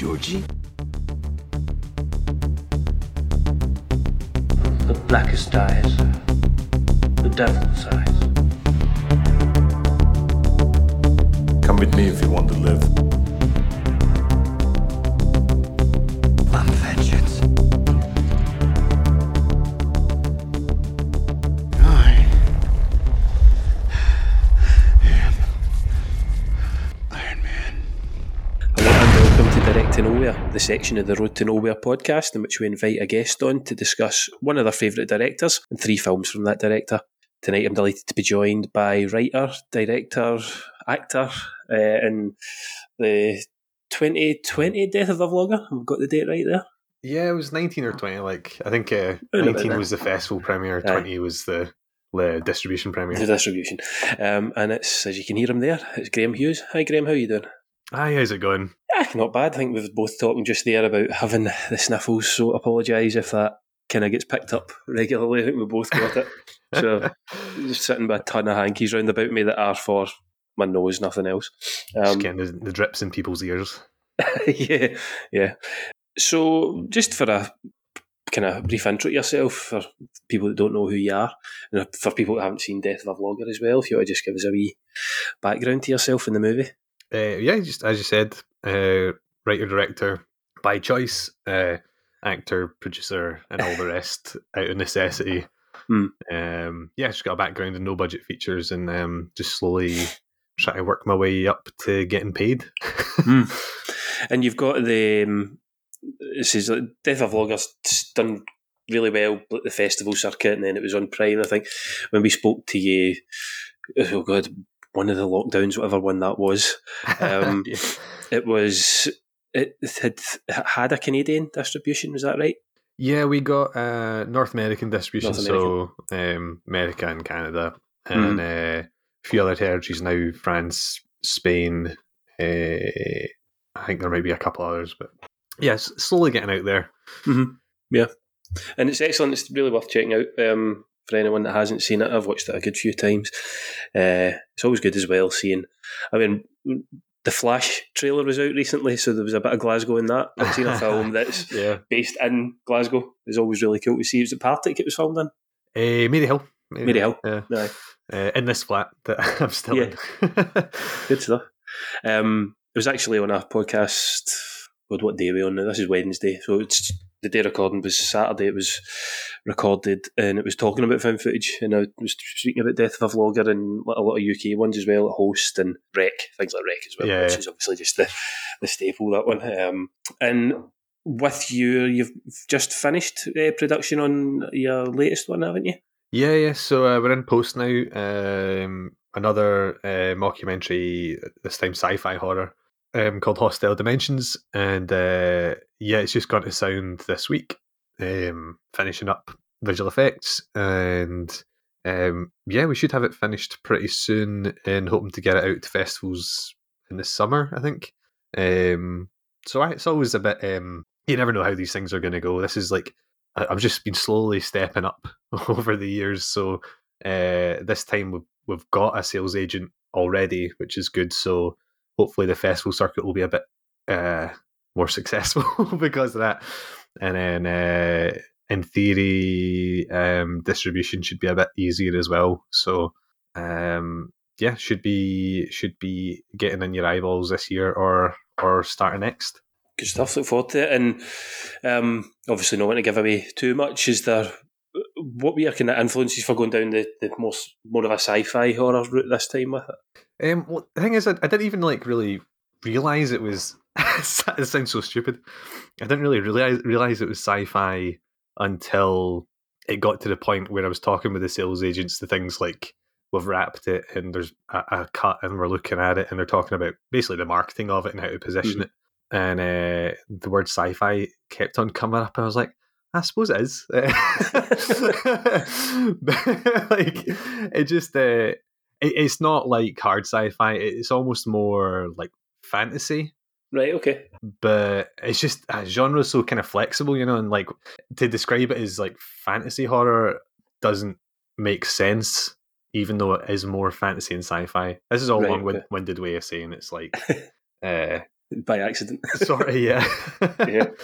Georgie? The blackest eyes, the devil's eyes. Come with me if you want to live. To Knowhere, the section of the Road to Knowhere podcast in which we invite a guest on to discuss one of their favourite directors and three films from that director. Tonight I'm delighted to be joined by writer, director, actor uh, in the 2020 Death of a Vlogger. I've got the date right there. Yeah, it was 19 or 20. Like, I think uh, 19 was the festival premiere, Aye. 20 was the, the distribution premiere. The distribution. Um, and it's, as you can hear him there, it's Graham Hughes. Hi Graham, how are you doing? Aye, how's it going? Yeah, not bad. I think we've both talking just there about having the sniffles, so apologise if that kind of gets picked up regularly. I think we both got it. So just sitting with a ton of hankies round about me that are for my nose, nothing else. Just Um, getting the, the drips in people's ears. yeah, yeah. So just for a kind of brief intro to yourself for people that don't know who you are, and for people that haven't seen Death of a Vlogger as well, if you want to just give us a wee background to yourself in the movie. Uh, yeah, just as you said, uh, writer, director by choice, uh, actor, producer, and all the rest out of necessity. Hmm. Um, yeah, just got a background in no budget features and um, just slowly trying to work my way up to getting paid. And you've got the um, this is like, Death of Vlogger's done really well at the festival circuit, and then it was on Prime. I think when we spoke to you, oh god, one of the lockdowns, whatever one that was, Um, Yeah. it was it had had a Canadian distribution. Was that right? Yeah, we got uh, North American distribution, North so um, America and Canada, and uh, a few other territories now: France, Spain. Uh, I think there might be a couple others, but yes, slowly getting out there. Yeah, and it's excellent. It's really worth checking out um, for anyone that hasn't seen it. I've watched it a good few times. Uh, it's always good as well seeing. I mean, the Flash trailer was out recently, so there was a bit of Glasgow in that. I've seen a film that's Yeah, based in Glasgow. It's always really cool to see. Was it Partick it was filmed in? uh, Maryhill. Mary Hill. Yeah, No, uh, in this flat that I'm still Yeah. in. good stuff. Um, it was actually on a podcast. God, what day are we on now? This is Wednesday, so it's the day recording was Saturday. It was recorded and it was talking about film footage, and I was speaking about Death of a Vlogger and a lot of UK ones as well, Host and Wreck, things like Wreck as well, Yeah. which is obviously just the the staple that one. Um, and with you, you've just finished uh, production on your latest one, haven't you? Yeah, yeah. So uh, we're in post now. Um, another uh, mockumentary, this time sci-fi horror, um, called Hostile Dimensions, and uh, yeah, it's just gone to sound this week. Um, finishing up visual effects, and um, yeah, we should have it finished pretty soon, and hoping to get it out to festivals in the summer. I think. Um, so it's always a bit. Um, you never know how these things are going to go. This is like I've just been slowly stepping up over the years. So uh, this time we've, we've got a sales agent already, which is good. So hopefully the festival circuit will be a bit uh, more successful because of that. And then uh, in theory, um, distribution should be a bit easier as well. So um, yeah, should be should be getting in your eyeballs this year or or starting next. Good stuff. Look forward to it. And um, obviously, not want to give away too much. Is there what were your kind of influences for going down the, the most more of a sci-fi horror route this time with it? Um, well, the thing is, I, I didn't even like really realize it was. it sounds so stupid. I didn't really realize realize it was sci-fi until it got to the point where I was talking with the sales agents. The things like we've wrapped it and there's a, a cut and we're looking at it and they're talking about basically the marketing of it and how to position it. And uh, the word sci-fi kept on coming up. And I was like, I suppose it is. But, like it just uh, it, it's not like hard sci-fi. It's almost more like fantasy. Right. Okay. But it's just a genre so kind of flexible, you know, and like to describe it as like fantasy horror doesn't make sense, even though it is more fantasy and sci-fi. This is all Right, one okay. winded way of saying it's like uh by accident. Sorry. yeah. Yeah.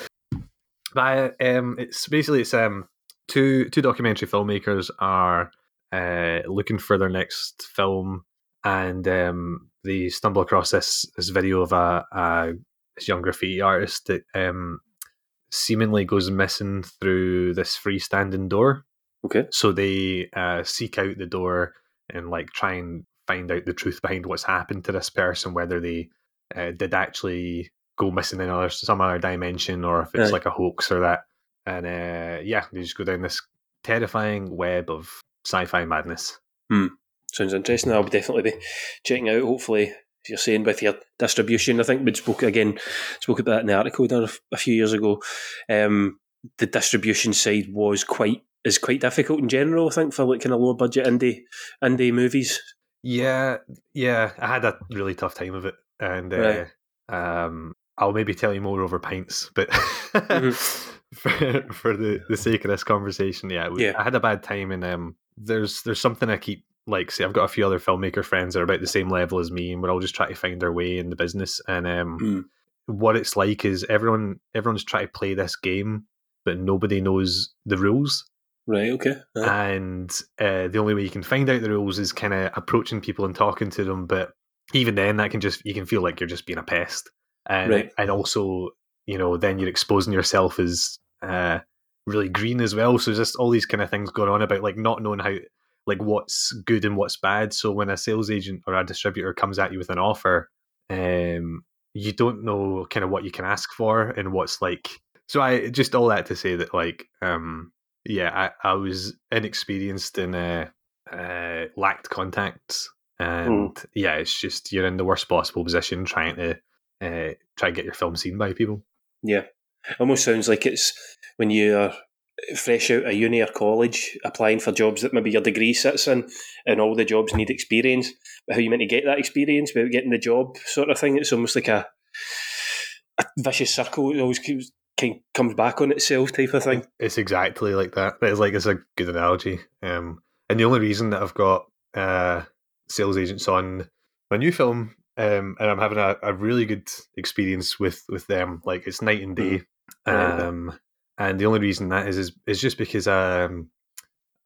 But um, it's basically it's um two two documentary filmmakers are uh looking for their next film, and um they stumble across this this video of a, a this young graffiti artist that um seemingly goes missing through this freestanding door. Okay. So they uh, seek out the door and like try and find out the truth behind what's happened to this person, whether they uh, did actually go missing in other, some other dimension or if it's Right. like a hoax or that. And uh, yeah, they just go down this terrifying web of sci-fi madness. Sounds interesting. I'll definitely be checking out. Hopefully, if you're saying with your distribution, I think we spoke again, spoke about that in the article done a few years ago. Um, the distribution side was quite is quite difficult in general. I think for like kind of lower budget indie indie movies. Yeah, yeah, I had a really tough time of it, and uh, um, I'll maybe tell you more over pints, but for, for the, the sake of this conversation, yeah, Yeah. I had a bad time, and um, there's there's something I keep like say I've got a few other filmmaker friends that are about the same level as me, and we're all just trying to find our way in the business, and um, Mm. what it's like is everyone everyone's trying to play this game, but nobody knows the rules Right. Okay. Uh, and uh, the only way you can find out the rules is kind of approaching people and talking to them. But even then, that can just you can feel like you're just being a pest, and Right. and also you know then you're exposing yourself as uh, really green as well. So just all these kind of things going on about like not knowing how like what's good and what's bad. So when a sales agent or a distributor comes at you with an offer, um, you don't know kind of what you can ask for and what's like. So I just all that to say that like um yeah, I, I was inexperienced and uh, uh, lacked contacts, and yeah, it's just you're in the worst possible position trying to uh, try and get your film seen by people. yeah. Almost sounds like it's when you're fresh out of uni or college, applying for jobs that maybe your degree sits in, and all the jobs need experience. But how you meant to get that experience without getting the job, sort of thing. It's almost like a, a vicious circle. It always keeps, kind comes back on itself, type of thing. It's exactly like that. It's like it's a good analogy. Um, and the only reason that I've got uh, sales agents on my new film, um, and I'm having a, a really good experience with with them. Like it's night and day. Right. Um, and the only reason that is is, is just because um,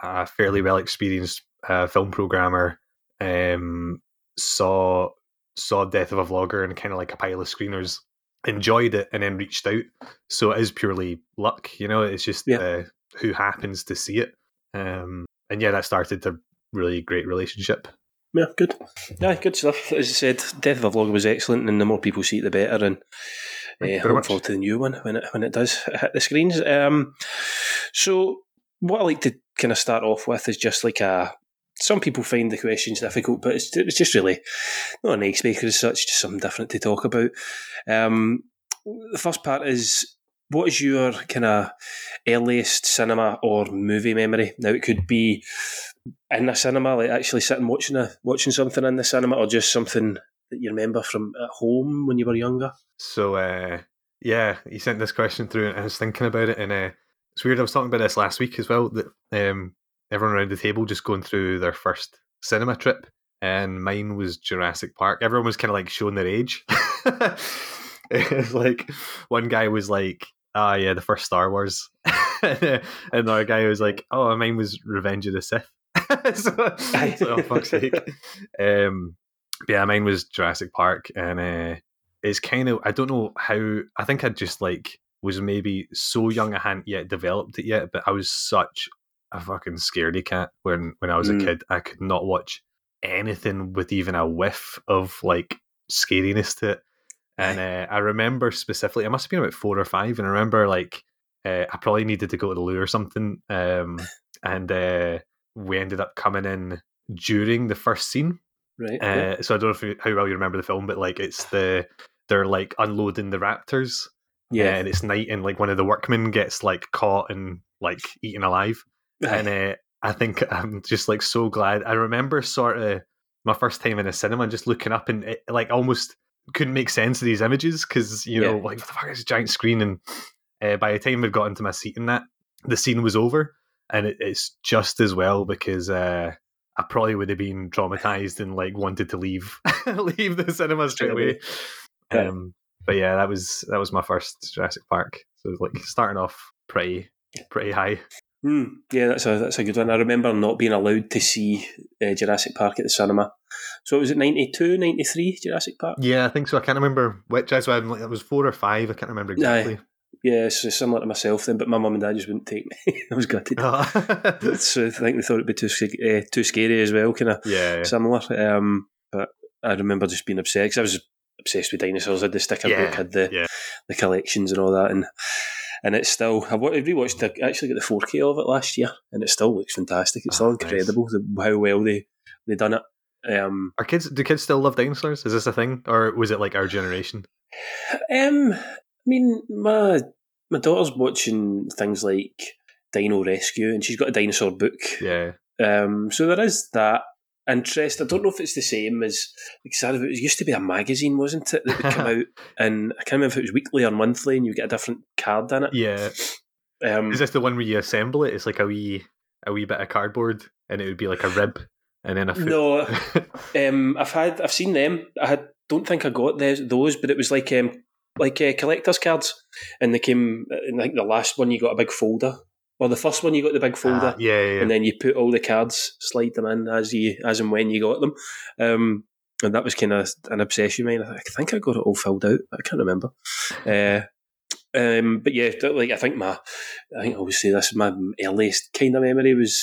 a fairly well experienced uh, film programmer um, saw saw Death of a Vlogger and kind of like a pile of screeners enjoyed it and then reached out. So it is purely luck, you know. It's just Yeah. uh, who happens to see it. Um, and yeah, that started a really great relationship. Yeah, good. Yeah, good stuff. As I said, Death of a Vlogger was excellent, and the more people see it, the better. And Thank you uh, very look forward to the new one when it when it does hit the screens. Um, so, what I like to kind of start off with is just like a. Some people find the questions difficult, but it's it's just really not an icebreaker as such, just something different to talk about. Um, the first part is what is your kind of earliest cinema or movie memory? Now it could be in the cinema, like actually sitting watching a watching something in the cinema, or just something that you remember from at home when you were younger. So uh, yeah, he sent this question through, and I was thinking about it, and uh, it's weird. I was talking about this last week as well. That um, everyone around the table just going through their first cinema trip, and mine was Jurassic Park. Everyone was kind of like showing their age. it's like one guy was like, "Ah, yeah, the first Star Wars," and another guy was like, "Oh, mine was Revenge of the Sith." so, so, oh, fuck's sake. Um, but yeah, mine was Jurassic Park, and uh, it's kind of I don't know how. I think I just like was maybe so young I hadn't yet developed it yet, but I was such a fucking scaredy cat when when I was Mm. a kid. I could not watch anything with even a whiff of like scariness to it. And uh, I remember specifically, I must have been about four or five, and I remember like uh, I probably needed to go to the loo or something, um, and uh, we ended up coming in during the first scene. Right. Uh, so I don't know if you, how well you remember the film, but like it's the they're like unloading the raptors, yeah. and it's night, and like one of the workmen gets like caught and like eaten alive, and uh, I think I'm just like so glad. I remember sort of my first time in a cinema, just looking up and it like almost couldn't make sense of these images because you know Yeah. like what the fuck is a giant screen, and uh, by the time we'd got into my seat in that, the scene was over, and it, it's just as well because. uh I probably would have been traumatized and like wanted to leave leave the cinema straight away. Yeah. Um, but yeah, that was that was my first Jurassic Park. So like starting off pretty pretty high. Hmm. yeah, that's a that's a good one. I remember not being allowed to see uh, Jurassic Park at the cinema. So it was it 92, 93, Jurassic Park? Yeah, I think so. I can't remember which. That's why I'm like, it was four or five. I can't remember exactly. Yeah, it's similar to myself then, but my mum and dad just wouldn't take me. I was gutted. Oh. so I think they thought it'd be too uh, too scary as well, kind of yeah, yeah. similar. Um, but I remember just being obsessed. 'cause I was obsessed with dinosaurs. I had the sticker Yeah, book, had the yeah. the collections and all that, and and it's still. I wa- I rewatched. I actually got the four K of it last year, and it still looks fantastic. It's Oh, still nice. incredible the, how well they they done it. Um, Are kids? Do kids still love dinosaurs? Is this a thing, or was it like our generation? um, mean, my my daughter's watching things like Dino Rescue, and she's got a dinosaur book. Yeah, Um, so there is that interest. I don't know if it's the same as like sad it used to be a magazine, wasn't it? That would come out, and I can't remember if it was weekly or monthly, and you get a different card in it. yeah. Um, Is this the one where you assemble it? It's like a wee a wee bit of cardboard, and it would be like a rib, and then a foot. no, um, I've had I've seen them. I had, don't think I got those, those, but it was like um, like uh, collectors cards, and they came. In like the last one, you got a big folder, or the first one, you got the big folder. Ah, yeah, yeah, and then you put all the cards, slide them in as you as and when you got them. Um, and that was kind of an obsession of mine. I think I got it all filled out. I can't remember. Uh, um, but yeah, like I think my, I think I always say this. My earliest kind of memory was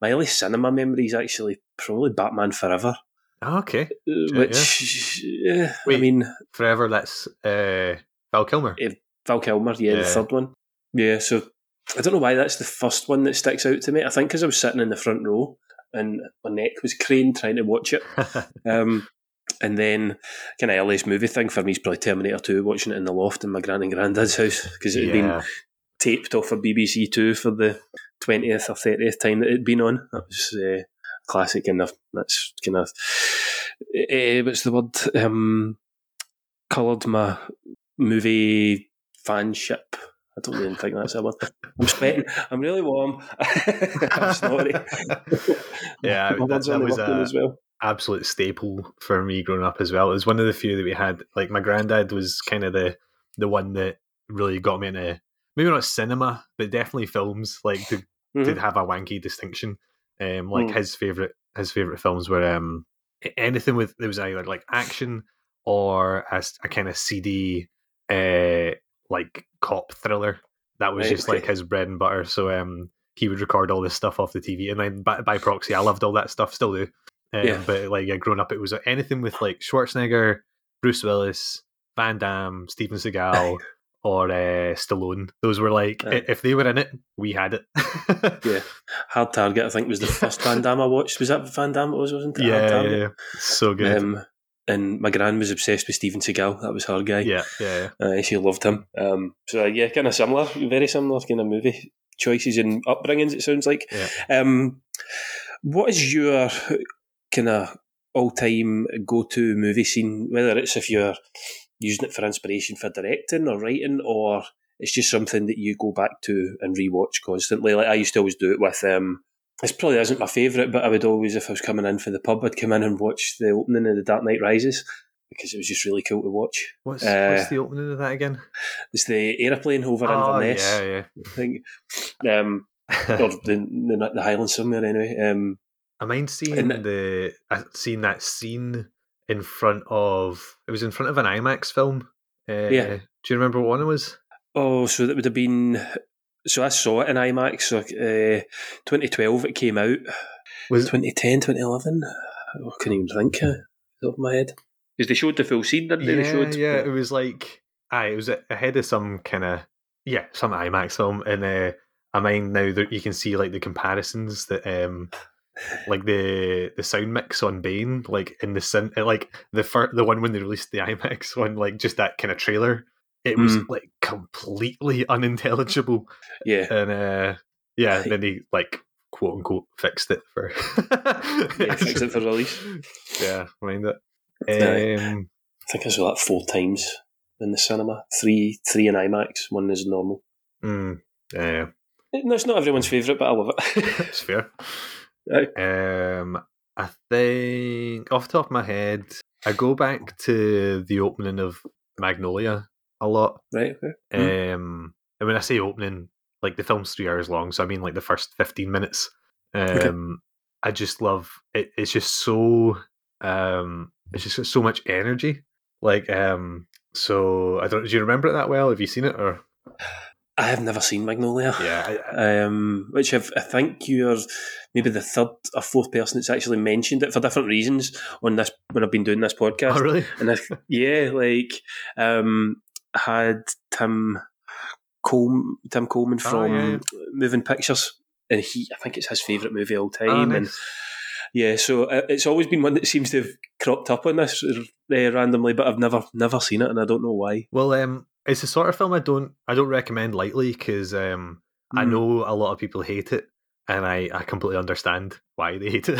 my earliest cinema memory is actually probably Batman Forever, okay. uh, which yeah. I Wait. mean Forever. That's uh, Val Kilmer. Val Kilmer, yeah, the Yeah. third one. Yeah, so I don't know why that's the first one that sticks out to me. I think because I was sitting in the front row and my neck was craned trying to watch it. Um, and then, kind of earliest movie thing for me is probably Terminator 2, watching it in the loft in my gran and granddad's house because it had been taped off of BBC Two for the 20th or 30th time that it'd been on. That was uh, classic, and that's kind of, uh, what's the word? Um, coloured my movie fanship. I don't even think that's a word. I'm sweating. I'm really warm. I'm snorty. Yeah, My that- that was a- as well. absolute staple for me growing up as well. It was one of the few that we had. Like my granddad was kind of the the one that really got me into maybe not cinema, but definitely films. Like to Mhm. to have a wanky distinction. Um, like Mm. his favorite his favorite films were um anything with there was either like action or a, a kind of seedy uh like cop thriller. That was Right, just like his bread and butter. So um he would record all this stuff off the TV, and then by, by proxy, I loved all that stuff. Still do. Um, Yeah. But like yeah, growing up, it was anything with like Schwarzenegger, Bruce Willis, Van Damme, Steven Seagal, or uh, Stallone. Those were like i- if they were in it, we had it. Yeah. Hard Target, I think, was the first Van Damme I watched. Was that Van Damme it was, wasn't it? Yeah, yeah, yeah. so good. Um, and my gran was obsessed with Steven Seagal. That was her guy. yeah, yeah, yeah. Uh, she loved him. Um, so, uh, yeah, kind of similar, very similar kind of movie choices and upbringings, it sounds like. Yeah. Um, what is your kind of all time go to movie scene, whether it's if you're using it for inspiration for directing or writing, or it's just something that you go back to and rewatch constantly? Like I used to always do it with. Um, this probably isn't my favourite, but I would always, if I was coming in for the pub, I'd come in and watch the opening of The Dark Knight Rises because it was just really cool to watch. What's Uh, what's the opening of that again? It's the aeroplane over Oh, Inverness, yeah, I think, um, or the, the the Highlands somewhere anyway. Um, I mind seeing the I seeing that scene in front of it was in front of an IMAX film. Uh, Yeah. Do you remember what one it was? oh, so that would have been. So I saw it in IMAX. So uh, 2012 it came out. Was 2010, 2011. I can't even think uh, off top of my head. Because they showed the full scene, didn't they? yeah, they showed, yeah. It was like aye, it was ahead of some kind of yeah, some IMAX film, and uh, I mind now that you can see like the comparisons that um like the the sound mix on Bane, like in the sin, uh, like the fir- the one when they released the IMAX one, like just that kind of trailer. It was Mm. like completely unintelligible. yeah. and uh yeah then he like quote unquote fixed it for Yeah, fixed it for release. yeah mind it um I think I saw that four times in the cinema. Three, three in IMAX. One is normal. mm, yeah No, it's not everyone's favourite, but I love it. it's fair Um i think off the top of my head i go back to the opening of Magnolia a lot. Right. Okay. Um, and when I say opening, like the film's three hours long, so I mean like the first fifteen minutes. Um, Okay. I just love it. It's just so um, it's just so much energy. Like um, so I don't. Do you remember it that well? Have you seen it or? I have never seen Magnolia. Yeah, I, Um, which I've, I think you're maybe the third or fourth person that's actually mentioned it for different reasons on this when I've been doing this podcast. oh really? And I, yeah, like um, had Tim Col- Tim Coleman Oh, from yeah, yeah. Moving Pictures, and he I think it's his favourite movie of all time. Oh, And yeah, so uh, it's always been one that seems to have cropped up on this uh, randomly, but I've never never seen it, and I don't know why. Well, um, it's the sort of film I don't I don't recommend lightly because um, I Mm. know a lot of people hate it, and I I completely understand why they hate it.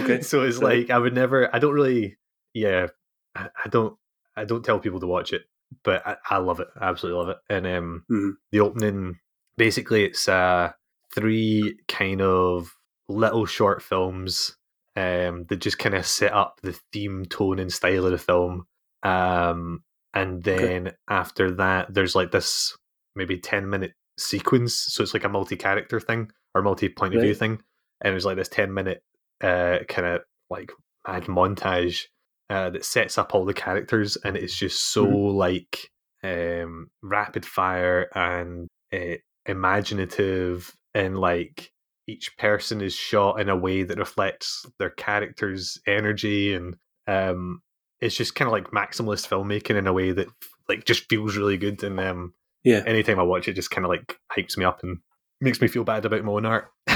Okay. so it's Right. like I would never. I don't really. Yeah, I, I don't. I don't tell people to watch it, but I, I love it. I absolutely love it. And um, Mhm. the opening, basically, it's uh three kind of little short films um that just kind of set up the theme, tone, and style of the film. Um, and Okay. then after that, there's like this maybe ten minute sequence, so it's like a multi character thing or multi point of view thing, and it's like this ten minute uh kind of like mad montage uh, that sets up all the characters, and it's just so Mhm. like um rapid fire and uh, imaginative, and like each person is shot in a way that reflects their character's energy, and um it's just kind of like maximalist filmmaking in a way that like just feels really good, and um Yeah. anytime I watch it, just kind of like hypes me up and makes me feel bad about my own art.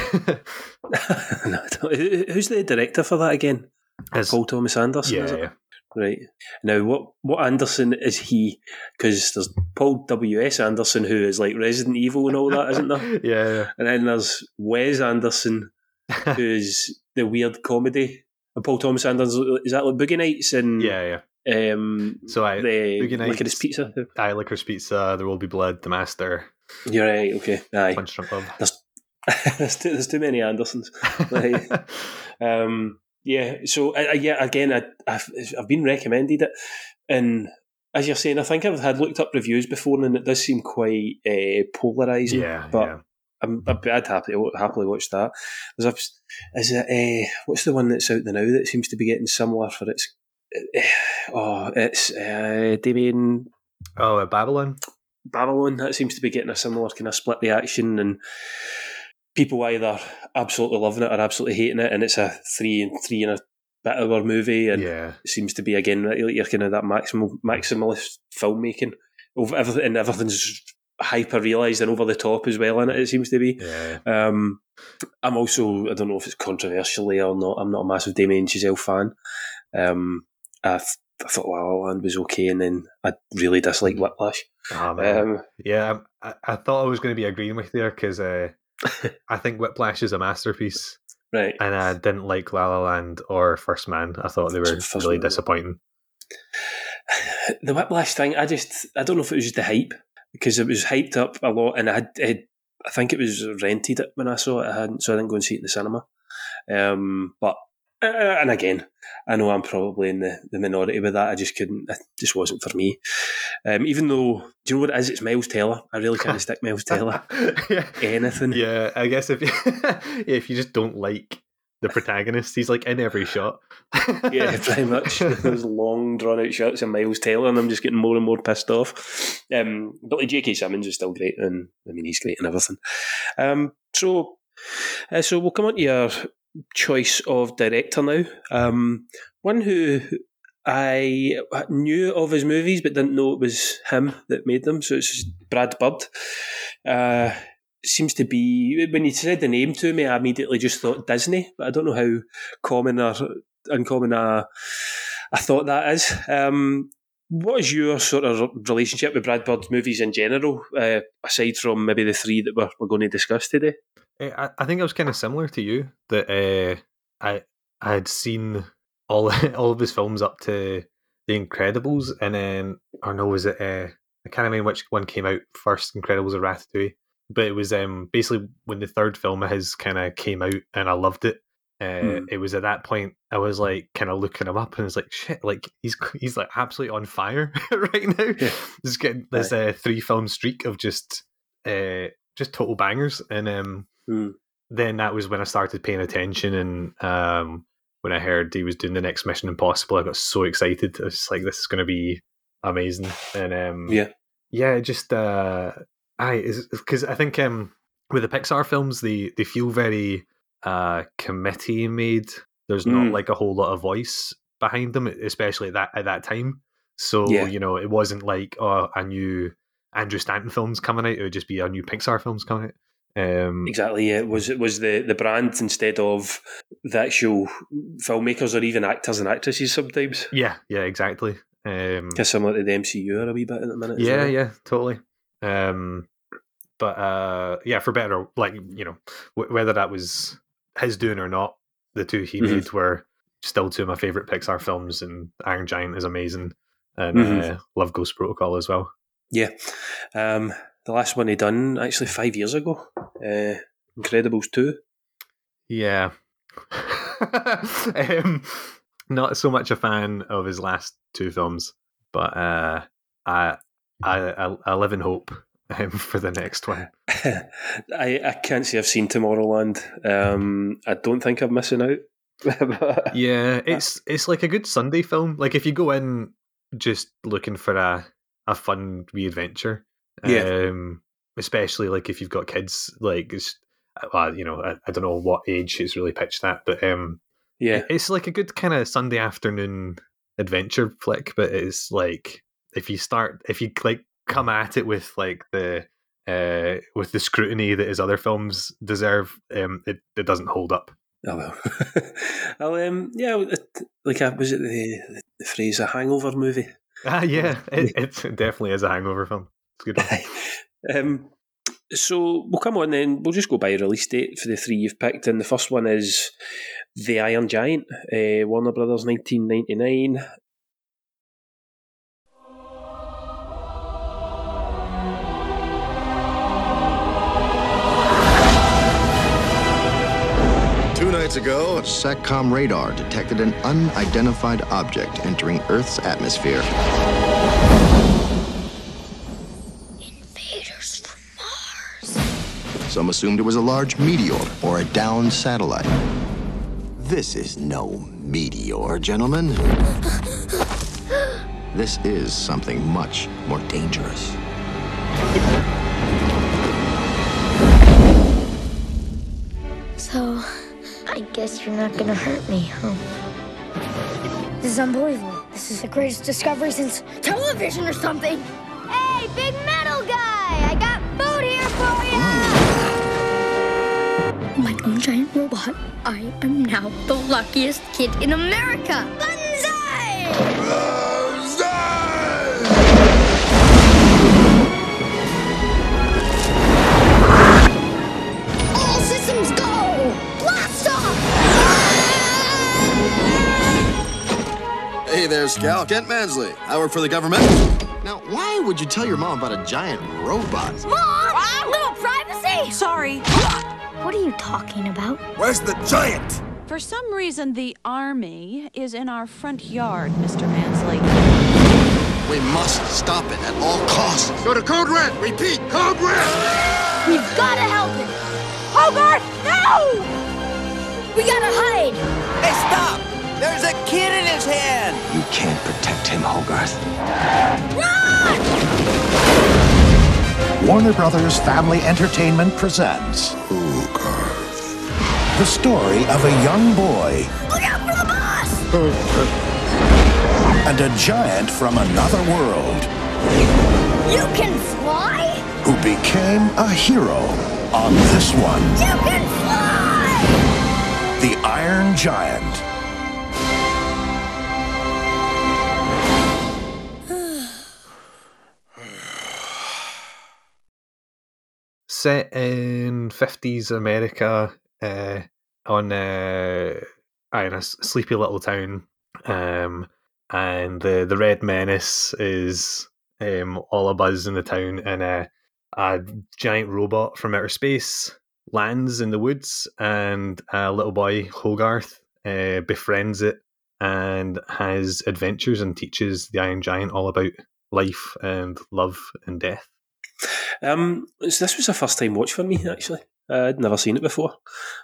No, I don't- Who- Who's the director for that again? As- Paul Thomas Anderson. yeah, yeah. Right. Now, what what Anderson is he? Because there's Paul W. S. Anderson, who is like Resident Evil and all that, isn't there? yeah, And then there's Wes Anderson, who's the weird comedy. And Paul Thomas Anderson is that like Boogie Nights and yeah, yeah. um, So I, the Boogie Licorice Nights. Pizza. I Licorice Pizza, There Will Be Blood, The Master, You're right. Okay. Aye. Punch Drunk Love. there's too, there's too many Andersons. Um, yeah. So I, I, yeah, again, I, I've I've been recommended it, and as you're saying, I think I've had looked up reviews before, and it does seem quite uh, polarizing. yeah, but yeah. I'm, I'd I'd happily watch that. There's a, is it uh, what's the one that's out there now that seems to be getting similar for its. Uh, oh, it's uh, Damien Oh, uh, Babylon. Babylon that seems to be getting a similar kind of split reaction and people either absolutely loving it or absolutely hating it and it's a three and three and a bit hour movie and Yeah, it seems to be again like you're kind of that maximal maximalist filmmaking over everything and everything's hyper realised and over the top as well in it it seems to be yeah. um, I'm also I don't know if it's controversially or not I'm not a massive Damien Chazelle fan um, I, th- I thought La La Land was okay and then I really dislike Whiplash Oh, um, yeah, I, I thought I was going to be agreeing with you because uh, I think Whiplash is a masterpiece, right and I didn't like La La Land or First Man. I thought they were First really Man. disappointing. the Whiplash thing, I just, I don't know if it was just the hype because it was hyped up a lot, and I had, I, I think it was rented it when I saw it. I hadn't, so I didn't go and see it in the cinema. Um, but uh, and again, I know I'm probably in the, the minority with that. I just couldn't. It just wasn't for me. Um, even though, do you know what it is? It's Miles Teller. I really can't stick Miles Teller. yeah. Anything. yeah, I guess if if you just don't like the protagonist, he's like in every shot. Yeah, pretty much. Those long, drawn out shots of Miles Teller, and I'm just getting more and more pissed off. Um, but like J.K. Simmons is still great, and I mean, he's great and everything. Um, so, uh, so we'll come on to your choice of director now. Um, one who I knew of his movies, but didn't know it was him that made them. So it's Brad Bird. Uh, seems to be when you said the name to me, I immediately just thought Disney, but I don't know how common or uncommon a thought that is. Um, what is your sort of relationship with Brad Bird's movies in general, uh, aside from maybe the three that we're, we're going to discuss today? Eh, I, I think I was kind of similar to you that uh, I I had seen all all of his films up to The Incredibles, and then or no, was it? Uh, I can't remember which one came out first, Incredibles or Ratatouille. But it was um basically when the third film of his kind of came out, and I loved it. uh, Hmm. it was at that point I was like kind of looking him up and I was like, shit, like he's he's like absolutely on fire right now. Yeah. He's getting this uh, three film streak of just uh, just total bangers, and um, Hmm. then that was when I started paying attention, and um, when I heard he was doing the next Mission Impossible, I got so excited. I was just like, this is going to be amazing, and um, Yeah. yeah, just uh, I is because I think um, with the Pixar films, they they feel very uh, committee made. There's not Mm. like a whole lot of voice behind them, especially at that at that time. So Yeah. you know, it wasn't like oh, a new Andrew Stanton films coming out. It would just be a new Pixar films coming out. Um, Exactly. Yeah. It was it was the the brand instead of the actual filmmakers or even actors and actresses sometimes. yeah, yeah, exactly. Um, similar to the MCU are a wee bit at the minute. yeah, yeah, totally. Um, but uh, yeah, for better, or- like you know, w- whether that was his doing or not, the two he Mhm. made were still two of my favorite Pixar films, and Iron Giant is amazing, and Mhm. uh, Love Ghost Protocol as well. Yeah. Um, the last one he done actually five years ago. Uh, Incredibles two. Yeah. um, not so much a fan of his last two films, but uh, I, I I I live in hope um, for the next one. I I can't say I've seen Tomorrowland. Um, I don't think I'm missing out. Yeah, it's it's like a good Sunday film. Like if you go in just looking for a a fun wee adventure, Yeah. um, especially like if you've got kids, like it's, uh, you know, I, I don't know what age it's really pitched at, but um, yeah. it's like a good kind of Sunday afternoon adventure flick. But it's like if you start, if you like come at it with like the uh with the scrutiny that his other films deserve, um, it it doesn't hold up. Oh well. well, um, yeah. Like, uh, was it the, the phrase "a hangover movie"? Ah, yeah, it, it definitely is a hangover film. It's a good. One. um, so we'll come on then. We'll just go by release date for the three you've picked, and the first one is The Iron Giant, uh, Warner Brothers, nineteen ninety nine. Nights ago, SATCOM radar detected an unidentified object entering Earth's atmosphere. Invaders from Mars. Some assumed it was a large meteor or a downed satellite. This is no meteor, gentlemen. This is something much more dangerous. So, I guess you're not gonna hurt me, huh? This is unbelievable. This is the greatest discovery since television or something. Hey, big metal guy! I got food here for you! My own giant robot. I am now the luckiest kid in America. Banzai! Hey there, Scout. Kent Mansley. I work for the government. Now, why would you tell your mom about a giant robot? Mom! A little privacy! Sorry. What are you talking about? Where's the giant? For some reason, the army is in our front yard, Mr. Mansley. We must stop it at all costs. Go to Code Red. Repeat, Code Red. We've gotta help it. Hogarth, no! We gotta hide! Hey, stop! There's a kid in his hand! You can't protect him, Hogarth. Run! Warner Brothers Family Entertainment presents Hogarth. the story of a young boy Look out for the boss! and a giant from another world You can fly? who became a hero on this one You can fly! The Iron Giant. Set in 50s America uh, on uh, in a sleepy little town. Um, and the, the Red Menace is um, all a buzz in the town, and uh, a giant robot from outer space lands in the woods, and a little boy Hogarth uh, befriends it and has adventures and teaches the Iron Giant all about life and love and death. Um, so this was a first time watch for me actually. I'd never seen it before,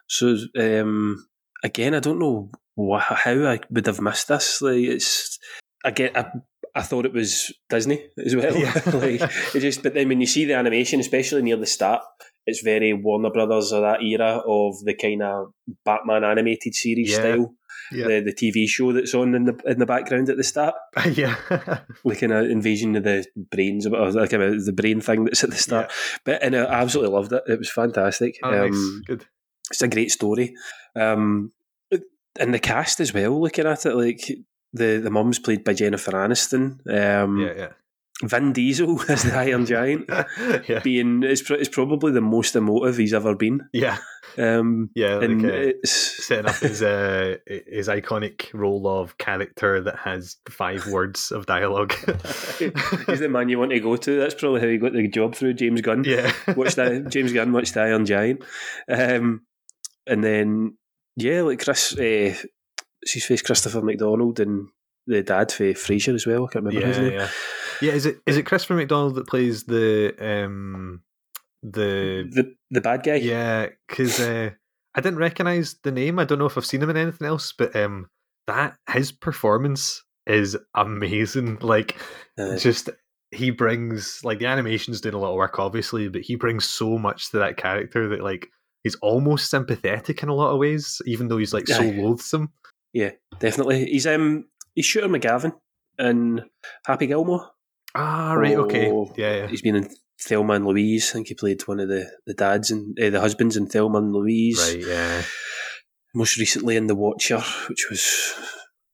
so um, again, I don't know wh- how I would have missed this. Like it's again, I, I thought it was Disney as well. Yeah. like it just, but then when you see the animation, especially near the start, it's very Warner Brothers or that era of the kind of Batman animated series Yeah. style. Yeah. The the TV show that's on in the in the background at the start, yeah, like kind of invasion of the brains, or like kind the brain thing that's at the start. But and I absolutely loved it. It was fantastic. Oh, nice. Um, good. it's a great story. Um, and the cast as well, looking at it, like the, the mum's played by Jennifer Aniston. Um, Yeah, yeah. Vin Diesel as the Iron Giant, yeah. being is, is probably the most emotive he's ever been. Yeah, Um, yeah. Like, and uh, it's setting up his uh, his iconic role of character that has five words of dialogue. he's the man you want to go to. That's probably how he got the job through James Gunn. yeah, that James Gunn watched the Iron Giant, um, and then yeah, like Chris, uh, she's faced Christopher McDonald and the dad for Frasier as well. I can't remember his name. yeah. Yeah, is it is it Christopher McDonald that plays the um the The the bad guy. yeah? Because uh, I didn't recognize the name. I don't know if I've seen him in anything else, but um, that his performance is amazing. Like, Uh, just he brings like the animation's doing a lot of work, obviously, but he brings so much to that character that like he's almost sympathetic in a lot of ways, even though he's like so loathsome. yeah, definitely. He's um he's Shooter McGavin in Happy Gilmore. Ah, right, okay, Oh, yeah, yeah. He's been in Thelma and Louise. I think he played one of the the dads and uh, the husbands in Thelma and Louise. Right, yeah. most recently in The Watcher, which was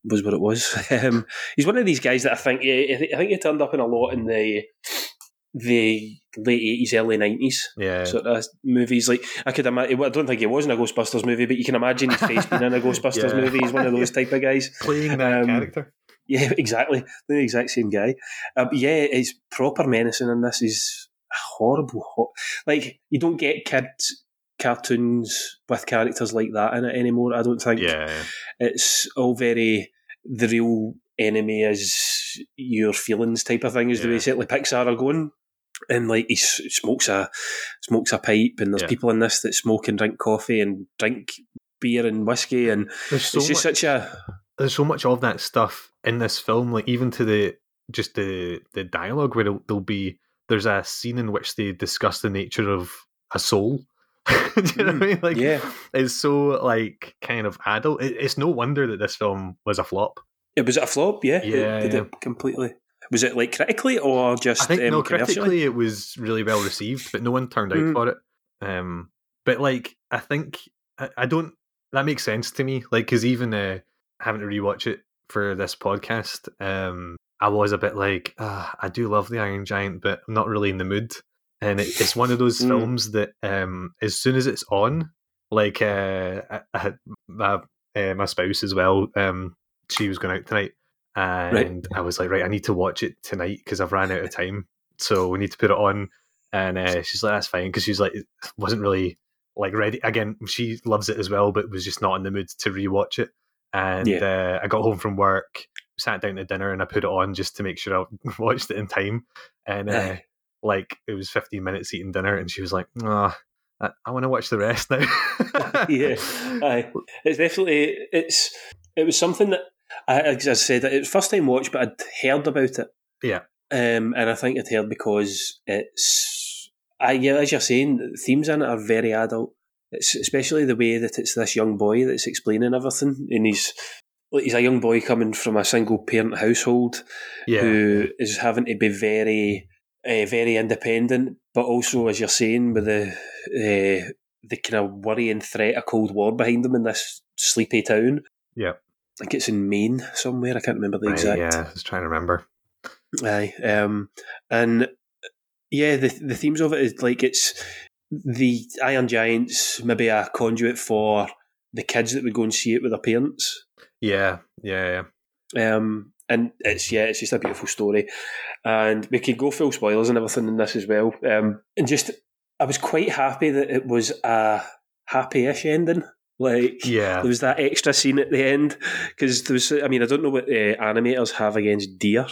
was what it was. Um, he's one of these guys that I think I think- I think he turned up in a lot in the the late eighties, early nineties Yeah. sort of movies. Like I could imagine. I don't think he was in a Ghostbusters movie, but you can imagine his face being in a Ghostbusters Yeah. movie. He's one of those type of guys. Playing that Um, character. Yeah, exactly. The exact same guy. Uh, yeah, he's proper menacing in this. is horrible. Ho- like you don't get kids cartoons with characters like that in it anymore. I don't think. Yeah. yeah. It's all very the real enemy is your feelings type of thing. Is the way Yeah. certainly Pixar are going. And like he s- smokes a smokes a pipe, and there's Yeah. people in this that smoke and drink coffee and drink beer and whiskey, and There's so it's just much, such a there's so much of that stuff in this film, like even to the just the the dialogue where there'll, be there's a scene in which they discuss the nature of a soul. Do you know what hmm. I mean? Like, yeah. it's so like kind of adult. It, it's no wonder that this film was a flop. It was a flop, yeah. Yeah, It- did yeah. it completely? Was it like critically or just I think um, no, critically it was really well received, but no one turned out Mm. for it. Um, but like I think I, I don't. That makes sense to me. Like because even uh, having to rewatch it for this podcast, um, I was a bit like, ah, I do love the Iron Giant, but I'm not really in the mood. And it, it's one of those Mm. films that um, as soon as it's on, like uh, I, I my uh, my spouse as well. Um, she was going out tonight, and I was like, right, I need to watch it tonight because I've ran out of time. So we need to put it on. And uh, she's like, that's fine because she's like, wasn't really like ready. Again, she loves it as well, but was just not in the mood to rewatch it. And uh, I got home from work, sat down to dinner, and I put it on just to make sure I watched it in time. And uh, like it was 15 minutes eating dinner, and she was like, oh, I, I want to watch the rest now. yeah, aye. It's definitely it's it was something that I, as I said, it was first time watch, but I'd heard about it. Yeah. Um, and I think I'd heard because it's, I yeah, as you're saying, the themes in it are very adult. It's especially the way that it's this young boy that's explaining everything, and he's he's a young boy coming from a single parent household Yeah. who is having to be very, uh, very independent, but also, as you're saying, with the uh, the kind of worry and threat of Cold War behind them in this sleepy town. Yeah. I think it's in Maine somewhere. I can't remember the Right, exact. yeah, I was trying to remember. Aye. Um, and yeah, the the themes of it is like it's the Iron Giants, maybe a conduit for the kids that would go and see it with their parents. Yeah, yeah, yeah. Um, and it's yeah, it's just a beautiful story, and we could go full spoilers and everything in this as well. Um, and just I was quite happy that it was a happy-ish ending. Like, Yeah. there was that extra scene at the end because there was. I mean, I don't know what uh, animators have against deer,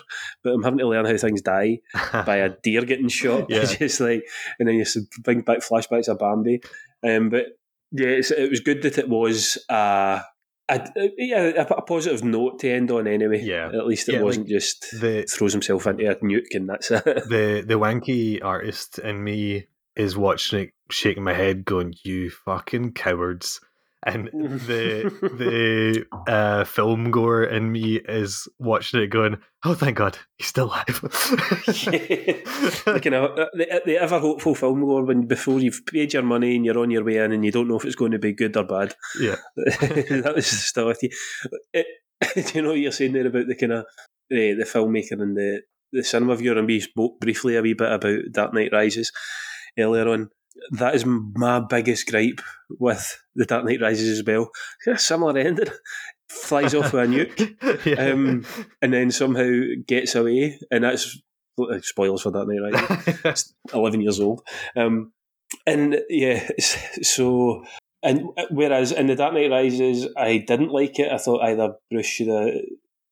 but I'm having to learn how things die by a deer getting shot. Yeah. just like, and then you bring back flashbacks of Bambi. Um, but yeah, it's, it was good that it was uh, a, yeah, a, a positive note to end on anyway. Yeah. At least it Yeah, wasn't just the throws himself into a nuke and that's it. the the wanky artist in me is watching it, shaking my head, going, "You fucking cowards!" And mm. the the uh, film gore in me is watching it, going, "Oh, thank God, he's still alive." like, you know, uh, the, uh, the ever hopeful film gore when before you've paid your money and you're on your way in and you don't know if it's going to be good or bad. yeah, that was still with you. It, do you know what you're saying there about the kind of the, the filmmaker and the, the cinema viewer? And we spoke briefly a wee bit about Dark Knight Rises earlier on. That is my biggest gripe with the Dark Knight Rises as well. It's got a similar ending. Flies off with a nuke, Yeah. um, and then somehow gets away, and that's uh, spoilers for Dark Knight Rises. It's eleven years old, um, and yeah, so and uh, whereas in the Dark Knight Rises, I didn't like it. I thought either Bruce should have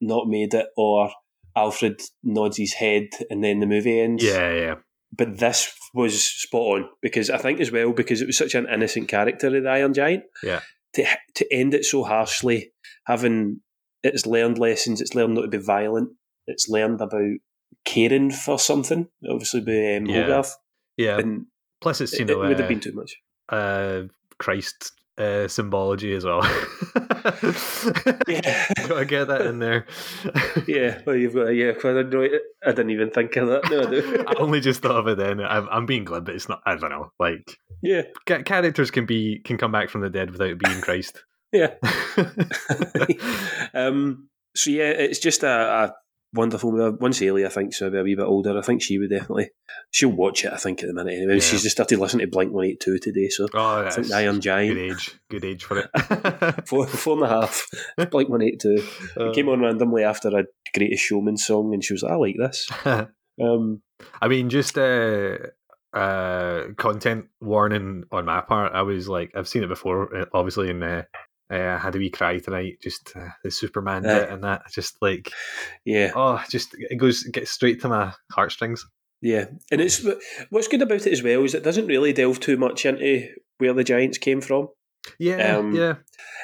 not made it, or Alfred nods his head, and then the movie ends. yeah, yeah, But this was spot on because I think as well because it was such an innocent character of the Iron Giant. Yeah. To to end it so harshly, having it's learned lessons, it's learned not to be violent, it's learned about caring for something. Obviously, by um, Yeah. Hogarth, yeah. and Plus, it's you it, know it would have uh, been too much. uh, Christ uh, symbology as well. Yeah. Gotta get that in there. Yeah, well, you've got yeah. I didn't, know. I didn't even think of that. No, I do. I only just thought of it then. I'm, I'm being glib, but it's not. I don't know. Like yeah, ca- characters can be can come back from the dead without being Christ. yeah. um, so yeah, it's just a, a wonderful. Once Ailey, I think, so be a wee bit older, I think she would definitely she'll watch it. I think at the minute anyway. Yeah. She's just started listening to Blink One Eight Two today, so oh, I that's think Iron good age. Good age for it. four four and a half. Blink One Eight Two Uh, came on randomly after a Greatest Showman song, and she was like, "I like this." Um, I mean, just uh, uh, content warning on my part. I was like, I've seen it before, obviously, and uh, uh, I had a wee cry tonight. Just uh, the Superman Aye. bit and that, just like, yeah, oh, just it goes gets straight to my heartstrings. Yeah, and it's what's good about it as well is it doesn't really delve too much into where the Giants came from. Yeah, Um, yeah,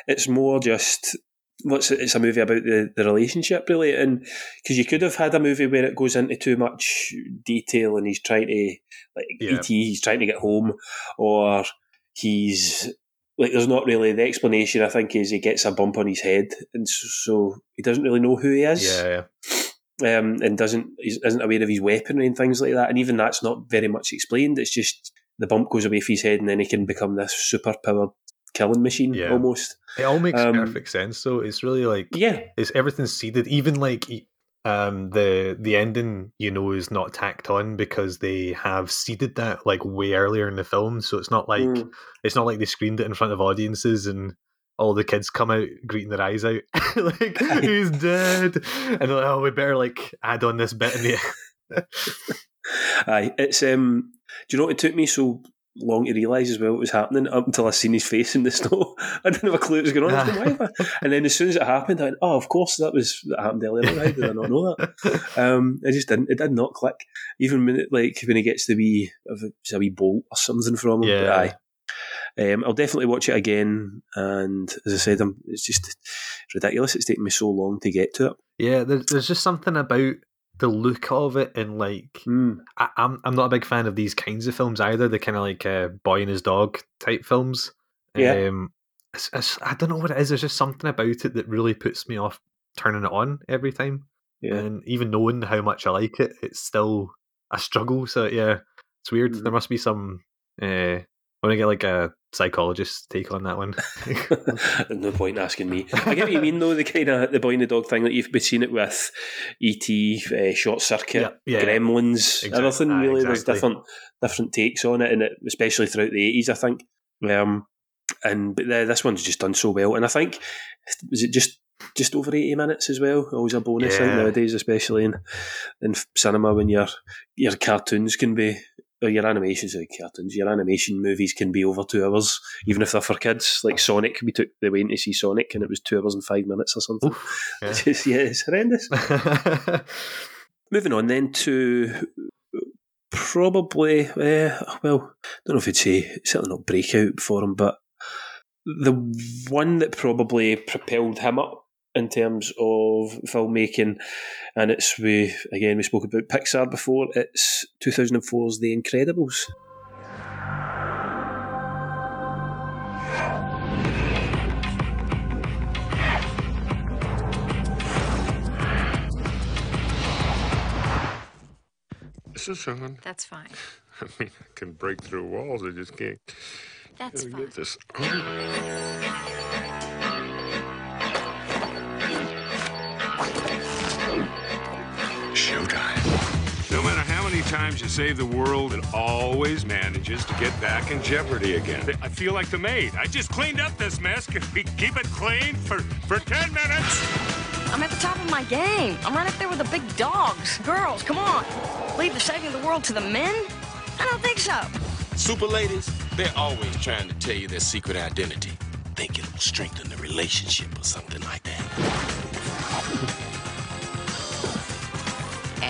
It's more just what's it, it's a movie about the, the relationship really, and because you could have had a movie where it goes into too much detail and he's trying to like Yeah. ET, he's trying to get home, or he's like there's not really the explanation. I think is he gets a bump on his head, and so, he doesn't really know who he is yeah, yeah. um, and doesn't is- isn't aware of his weaponry and things like that. And even that's not very much explained. It's just the bump goes away from his head, and then he can become this super powered killing machine Yeah. almost. It all makes Um, perfect sense. So it's really like Yeah, it's everything's seeded. Even like um the the ending, you know, is not tacked on because they have seeded that like way earlier in the film. So it's not like Mm. it's not like they screened it in front of audiences and all the kids come out greeting their eyes out like he's dead and they're like oh we better like add on this bit in the aye. It's um. Do you know what it took me so long to realise as well what was happening up until I seen his face in the snow. I didn't have a clue what was going on. Going, "Why have I-" And then as soon as it happened, I went, "Oh, of course that was that happened earlier. How did I not know that?" Um, I just didn't. It did not click. Even when it, like when he gets the wee, it's a wee bolt or something from him. Yeah. But aye. Um, I'll definitely watch it again. And as I said, I'm, it's just ridiculous. It's taken me so long to get to it. yeah there's, there's just something about the look of it and like Mm. I, I'm I'm not a big fan of these kinds of films either. The kind of like uh, boy and his dog type films. Yeah. Um, it's, it's, I don't know what it is. There's just something about it that really puts me off turning it on every time. Yeah. And even knowing how much I like it, it's still a struggle. So yeah, it's weird. Mm. There must be some. Uh, I want to get like a psychologist's take on that one. no point asking me. I get what you mean, though. The kind of the boy and the dog thing that you've been seeing it with, ET, uh, Short Circuit, Yeah, yeah. Gremlins, Exact- everything. Really, there's exactly. different different takes on it, and it, especially throughout the eighties, I think. Um, and but the, this one's just done so well, and I think was it just just over eighty minutes as well. Always a bonus Yeah. nowadays, especially in in cinema when your your cartoons can be or your animations like cartoons, your animation movies can be over two hours, even if they're for kids. Like Sonic, we took the way to see Sonic, and it was two hours and five minutes or something. yeah. Yeah, it's horrendous. Moving on then to probably, uh, well, don't know if I'd say certainly not breakout for him, but the one that probably propelled him up in terms of filmmaking, and it's we again we spoke about Pixar before. It's 2004's The Incredibles. This is on. That's fine. I mean, I can break through walls. I just can't. That's fine. get this. Showtime. No matter how many times you save the world, it always manages to get back in jeopardy again. I feel like the maid. I just cleaned up this mess. Can we keep it clean for, for 10 minutes? I'm at the top of my game. I'm right up there with the big dogs. Girls, come on. Leave the saving of the world to the men? I don't think so. Super ladies, they're always trying to tell you their secret identity. Think it will strengthen the relationship or something like that.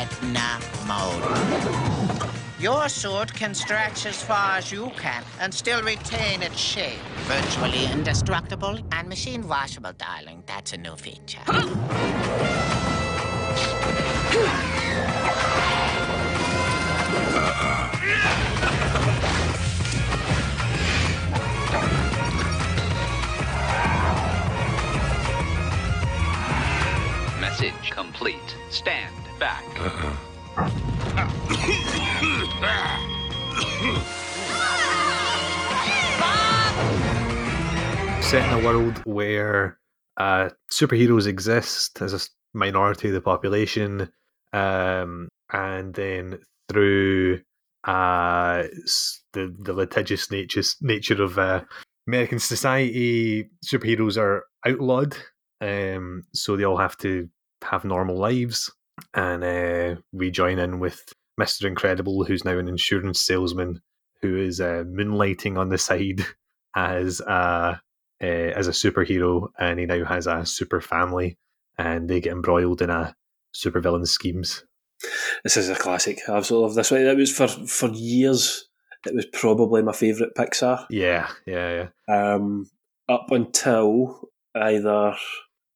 Edna Mode. Your sword can stretch as far as you can and still retain its shape. Virtually indestructible and machine washable, darling. That's a new feature. Message complete. Stand back. Set in a world where uh, superheroes exist as a minority of the population, um, and then through uh, the the litigious nature nature of uh, American society, superheroes are outlawed. Um, so they all have to have normal lives, and uh, we join in with Mister Incredible, who's now an insurance salesman, who is uh, moonlighting on the side as a uh, as a superhero, and he now has a super family, and they get embroiled in a supervillain schemes. This is a classic. I absolutely love this. one. It was for for years. It was probably my favourite Pixar. Yeah, yeah, yeah. Um, up until either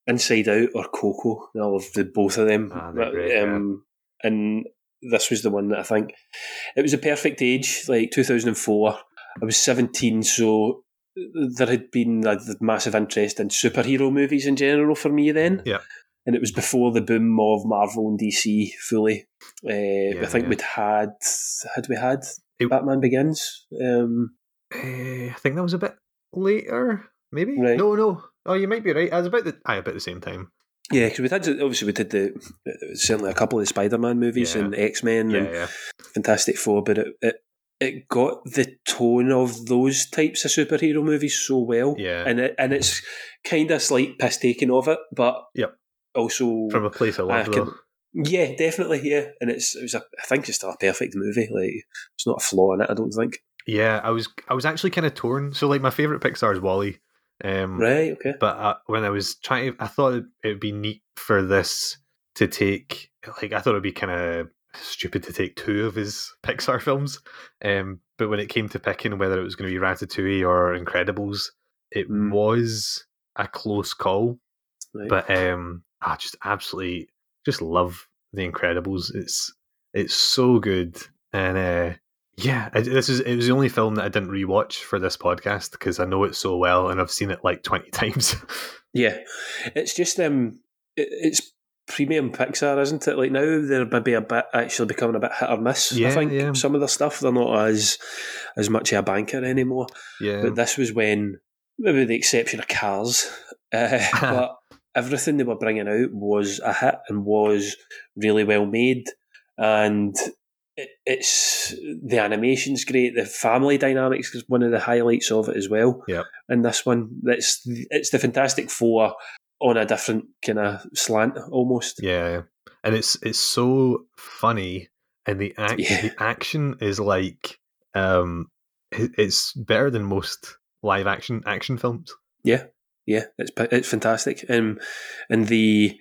Inside Out or Coco. I love the both of them. Ah, great, um, And this was the one that I think it was a perfect age, like 2004. I was 17, so there had been the massive interest in superhero movies in general for me then. Yeah. And it was before the boom of Marvel and DC fully. Uh, I think yeah. we'd had had we had Batman Begins. Um, Eh, I think that was a bit later, maybe. Right. No, no. Oh, you might be right. I was about the aye, about the same time. Yeah, because we had obviously we did the certainly a couple of the Spider Man movies Yeah. and X Men Yeah, and yeah. Fantastic Four, but it, it it got the tone of those types of superhero movies so well. Yeah. and it, and it's kind of slight piss taking of it, but Yep. also From a place of I love, can- yeah, definitely, yeah, and it's it was a, I think it's still a perfect movie. Like it's not a flaw in it. I don't think. Yeah, I was I was actually kind of torn. So like my favorite Pixar is WALL-E. Um, Right. Okay. But uh, when I was trying, to, I thought it would be neat for this to take like I thought it'd be kind of stupid to take two of his Pixar films. Um, but when it came to picking whether it was going to be Ratatouille or Incredibles, it was a close call. Right. But um, I just absolutely just love The Incredibles. It's it's so good, and uh, yeah, I, this is it was the only film that I didn't rewatch for this podcast because I know it so well and I've seen it like twenty times. Yeah, it's just um, it, it's premium Pixar, isn't it? Like now they're maybe a bit actually becoming a bit hit or miss. Yeah, I think yeah. some of the stuff they're not as as much of a banker anymore. Yeah. but this was when maybe the exception of Cars, uh, but everything they were bringing out was a hit and was really well made, and. It, it's the animation's great. The family dynamics is one of the highlights of it as well yeah, in this one. It's it's the Fantastic Four on a different kind of slant almost. yeah, and it's it's so funny and the act Yeah. the action is like um, it's better than most live action action films. Yeah, yeah, it's it's fantastic. Um, and the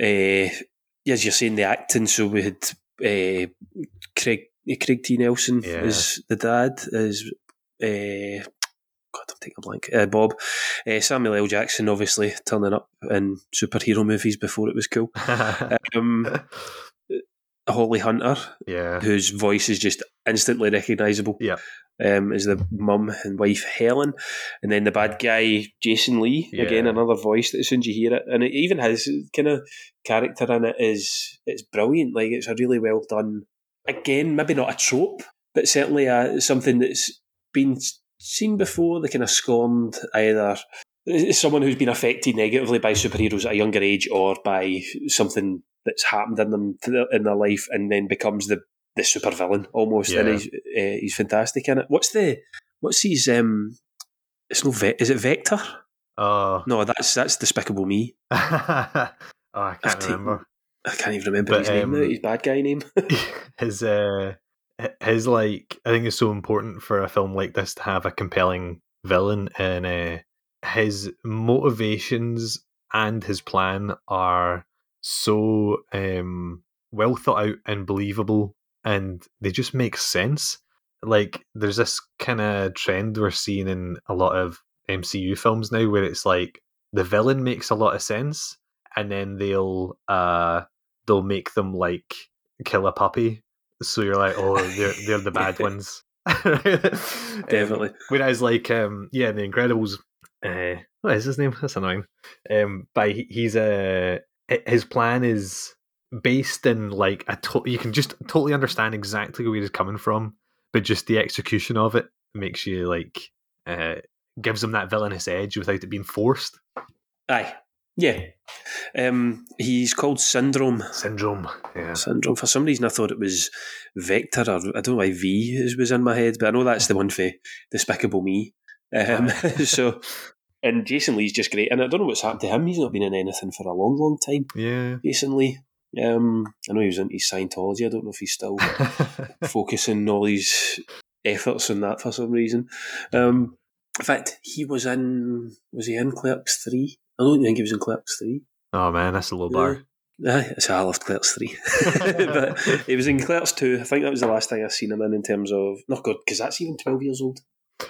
uh, as you're saying, the acting. So we had uh, Craig Craig T Nelson Yeah. is the dad. Is uh, God, I'm taking a blank. Uh, Bob uh, Samuel L. Jackson, obviously turning up in superhero movies before it was cool. um, Holly Hunter, yeah, whose voice is just instantly recognisable. Yeah. Um, is the mum and wife Helen, and then the bad guy Jason Lee. Again, another voice that as soon as you hear it, and it, even has kind of character in it is it's brilliant. Like it's a really well done. Again, maybe not a trope, but certainly a, something that's been seen before. The kind of scorned either someone who's been affected negatively by superheroes at a younger age or by something that's happened in them in their life and then becomes the the super villain almost and Yeah. he's uh, he's fantastic in it. What's the what's his um it's no ve- is it vector? Oh, no that's that's despicable me. Oh I can't taken- remember. I can't even remember But, his name um, now, his bad guy name. his uh his like I think it's so important for a film like this to have a compelling villain and uh his motivations and his plan are so um well thought out and believable and they just make sense. Like there's this kind of trend we're seeing in a lot of MCU films now where it's like the villain makes a lot of sense and then they'll uh they'll make them like kill a puppy. So you're like oh they're they're the bad ones. Um, Definitely. whereas like um yeah the incredibles uh what is his name? That's annoying. Um but he- he's uh hi- his plan is based in like a to- you can just totally understand exactly where he's coming from but just the execution of it makes you like uh gives him that villainous edge without it being forced. Aye. Yeah. Um he's called syndrome. Syndrome yeah. Syndrome. For some reason i thought it was vector or i don't know why v was in my head but i know that's the one for despicable me. Um, so and jason lee's just great and i don't know what's happened to him he's not been in anything for a long long time yeah Jason Lee. Um, I know he was into his Scientology. I don't know if he's still focusing all his efforts on that for some reason. Um, in fact, he was in. Was he in Clerks three? I don't think he was in Clerks three. oh man that's a low bar Aye, so I loved Clerks three, but he was in Clerks two. I think that was the last thing I seen him in in terms of not good because that's even twelve years old.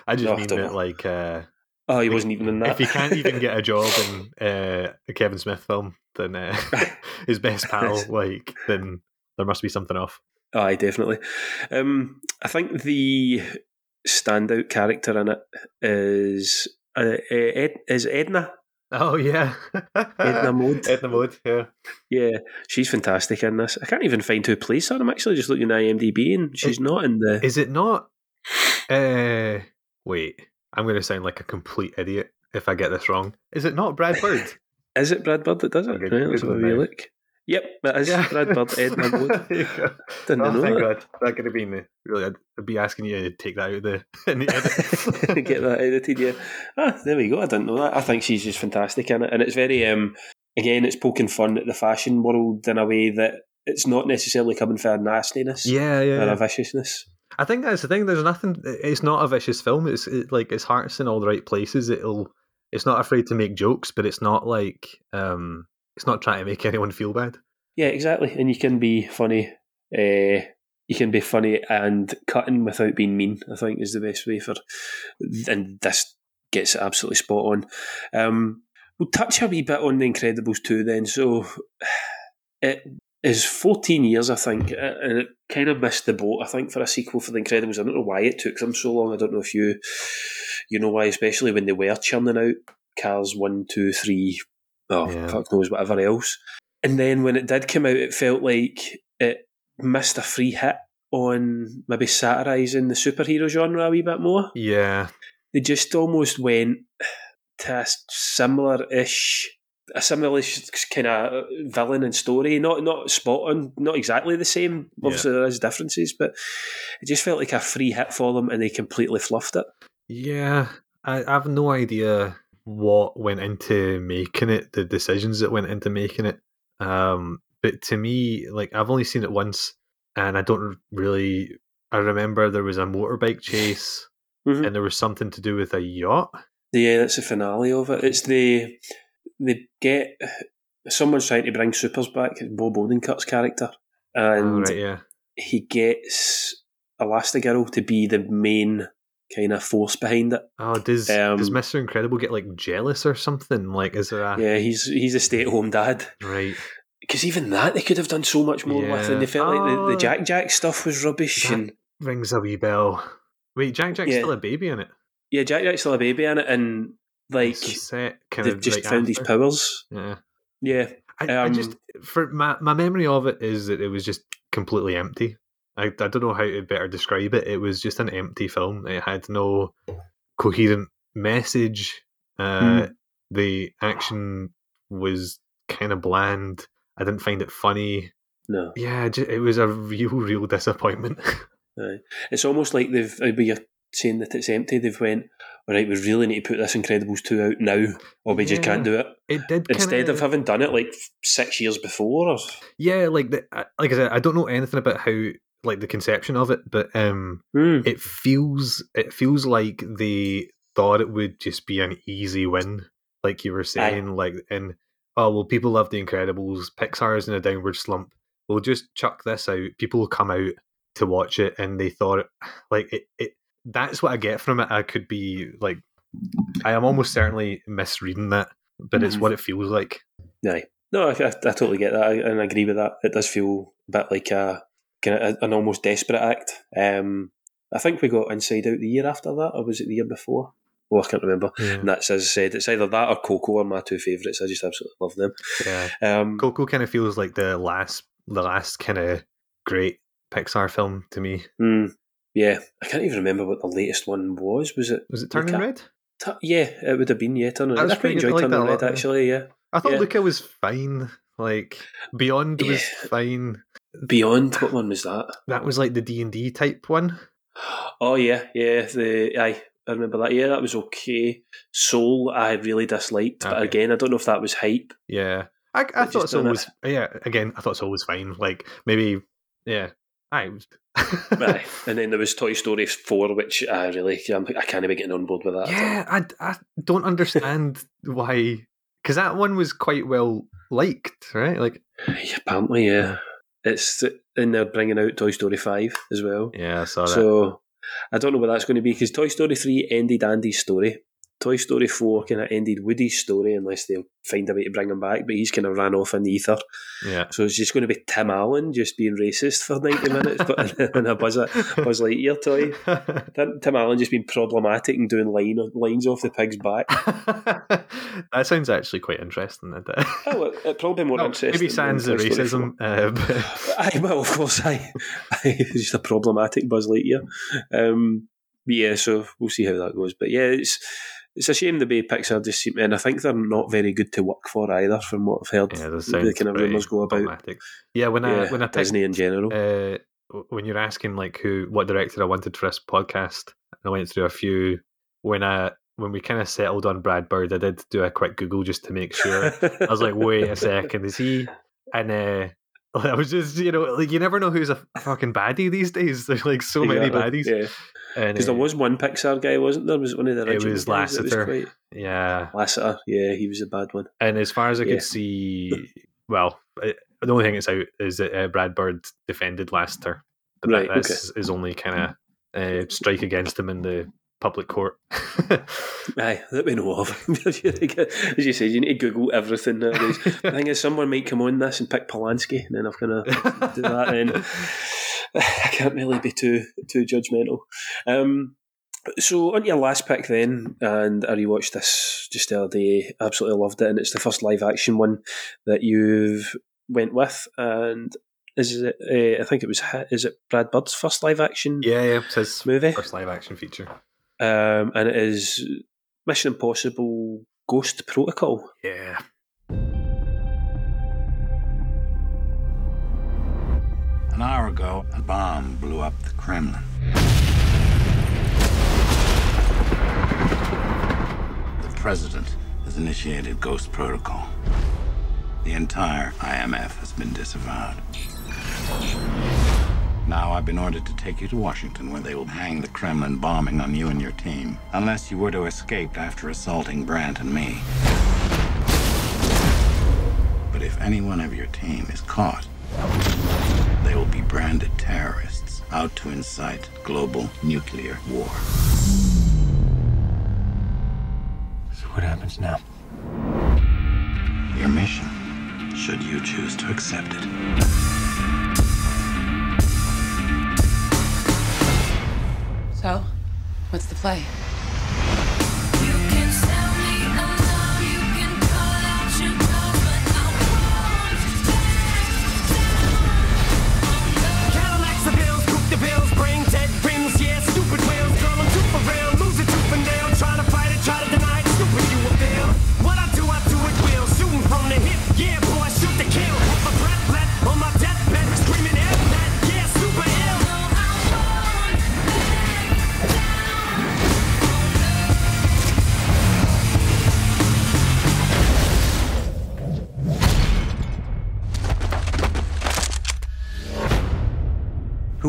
I just No, mean that know. like uh Oh, he wasn't even in that. if he can't even get a job in uh, a Kevin Smith film, then uh, his best pal, like, then there must be something off. Aye, definitely. Um, I think the standout character in it is uh, Ed, is Edna. Oh yeah, Edna Mode. Edna Mode, yeah. Yeah, she's fantastic in this. I can't even find who plays her. I'm actually just looking at IMDb and she's not in the. Is it not? Uh, wait, I'm going to sound like a complete idiot if I get this wrong. Is it not Brad Bird? Is it Brad Bird that does it? Okay, right, let's have a Google it wee now. look. Yep, it is Brad Bird, Edna Mode. There you go. Didn't oh, know thank that. God. That could have been really. I'd, be asking you to take that out of the in the edit. get that edited. Yeah, ah, there we go. I didn't know that. I think she's just fantastic in it, and it's very um again, it's poking fun at the fashion world in a way that it's not necessarily coming for a nastiness yeah, yeah. or a viciousness. I think that's the thing. There's nothing. It's not a vicious film. It's it, like its heart's in all the right places. It'll. It's not afraid to make jokes, but it's not like um. It's not trying to make anyone feel bad. Yeah, exactly. And you can be funny. Uh, you can be funny and cutting without being mean. I think is the best way for. And this gets absolutely spot on. Um, we'll touch a wee bit on the Incredibles too. Then, so it is 14 years, I think, uh, and it kind of missed the boat. I think for a sequel for the Incredibles. I don't know why it took them so long. I don't know if you you know why, especially when they were churning out Cars one, two, three. Oh, Yeah. fuck knows whatever else. And then when it did come out, it felt like it missed a free hit on maybe satirising the superhero genre a wee bit more. Yeah, They just almost went to a similar-ish, a similar kind of villain and story. Not not spot on, not exactly the same. Obviously, there is differences, but it just felt like a free hit for them, and they completely fluffed it. yeah. I, I have no idea what went into making it, the decisions that went into making it. Um, but to me, like I've only seen it once, and I don't really. I remember there was a motorbike chase, Mhm. and there was something to do with a yacht. Yeah, that's the finale of it. It's the they get someone's trying to bring supers back. It's Bob Odenkirk's character, and Oh, right, yeah. he gets Elastigirl to be the main kind of force behind it. Oh, does Um, does Mister Incredible get like jealous or something? Like, is there a Yeah, he's he's a stay at home dad. right? Because even that they could have done so much more with, and they Yeah. felt like the, Oh. the Jack Jack stuff was rubbish. And rings a wee bell. Wait, Jack Jack's Yeah. still a baby in it. yeah, Jack Jack's still a baby in it, and like set kind they've of just like found his after. powers. Yeah. Yeah, I, I Um, just for my my memory of it is that it was just completely empty. I, I don't know how to better describe it. It was just an empty film. It had no coherent message. Uh, Hmm. The action was kind of bland. I didn't find it funny. no. Yeah, it was a real, real disappointment. It's almost like they've, uh, when you're saying that it's empty, they've went, all right, we really need to put this Incredibles 2 out now, or we just can't do it. it did Instead kinda, of having done it like six years before. Or, yeah, like the, I- like I said, I don't know anything about how like the conception of it, but um, Hmm. it feels it feels like they thought it would just be an easy win, like you were saying, like and oh well, people love the Incredibles. Pixar is in a downward slump. We'll just chuck this out. People will come out to watch it, and they thought like it. it that's what I get from it. I could be like, I am almost certainly misreading that, but it's Mhm. what it feels like. Aye. No, I, I, I totally get that, I- and I agree with that. It does feel a bit like a kind of an almost desperate act. Um, I think we got Inside Out the year after that, or was it the year before? Oh, I can't remember. Yeah. And that's as I said, it's either that or Coco are my two favourites. I just absolutely love them. Yeah. Um, Coco kind of feels like the last, the last kind of great Pixar film to me. hmm, yeah, I can't even remember what the latest one was. Was it? Was it Turning Luca? Red? Tu- yeah, it would have been. Yeah, Turning Red. I quite pretty good. I enjoyed like Turning Red lot. actually. Yeah, I thought Yeah. Luca was fine. Like Beyond was Yeah. fine. Beyond. What one was that? That was like the D and D type one. Oh yeah, yeah. The aye, I remember that. Yeah, that was okay. Soul, I really disliked, but again, I don't know if that was hype. Yeah, I, I It thought Soul was. Yeah, again, I thought Soul was fine. Like maybe, yeah, I aye. And then there was Toy Story four, which I really, I'm, I can't be getting on board with that. yeah, I, I don't understand why because that one was quite well liked, right? Like, Yeah, apparently, yeah. It's and they're bringing out Toy Story five as well. yeah, I saw that. So I don't know what that's going to be because Toy Story three ended Andy's story. Toy Story four kind of ended Woody's story unless they find a way to bring him back, but he's kind of ran off in the ether. yeah, So it's just going to be Tim Allen just being racist for 90 minutes, but in a Buzz, Buzz Lightyear toy. Tim, Allen just being problematic and doing line, lines off the pig's back. that sounds actually quite interesting. Isn't it? Oh, it probably more No, interesting. maybe sans the racism. Uh, but- 4. Well, of course, aye. aye. just a problematic Buzz Lightyear. Um, but yeah, so we'll see how that goes. But yeah, it's it's a shame the way Pixar just seem, and I think they're not very good to work for either, from what I've heard. yeah, the kind of rumours go about. problematic. Yeah, when I Yeah, when I picked, Disney in general. uh, when you're asking like who what director I wanted for this podcast, I went through a few. When I when we kind of settled on Brad Bird, I did do a quick Google just to make sure. I was like, wait a second, is he? And uh, I was just you know like you never know who's a fucking baddie these days. There's like so many baddies. Yeah. Because there uh, was one Pixar guy, wasn't there? Was it one of the original? it was Lasseter. quite- yeah, Lasseter, yeah, he was a bad one. And as far as I Yeah. could see, well, uh, the only thing that's out is that uh, Brad Bird defended Lasseter, but Right, that, that's his only kind of uh, strike against him in the public court. Aye, that we know of. As you said, you need to Google everything nowadays. the thing is, someone might come on this and pick Polanski, and then I've kind to do that. I can't really be too too judgmental. Um, so on your last pick then, and I rewatched this just the other day. Absolutely loved it, and it's the first live action one that you've went with, and. Is it? Uh, I think it was. Is it Brad Bird's first live action yeah, yeah, it's his movie? first live action feature. Um, and it is Mission Impossible Ghost Protocol. Yeah. An hour ago, a bomb blew up the Kremlin. The president has initiated Ghost Protocol. The entire IMF has been disavowed. Now I've been ordered to take you to Washington, where they will hang the Kremlin bombing on you and your team, unless you were to escape after assaulting Brandt and me. But if any one of your team is caught, they will be branded terrorists out to incite global nuclear war. So what happens now? Your mission, should you choose to accept it. So, what's the play?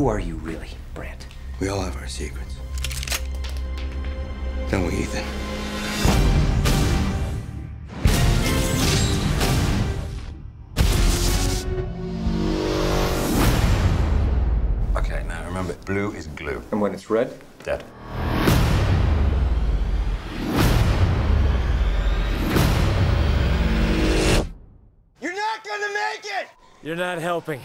Who are you really, Brandt? We all have our secrets. Don't we, Ethan? Okay, now remember, blue is glue. And when it's red, dead. You're not gonna make it! You're not helping.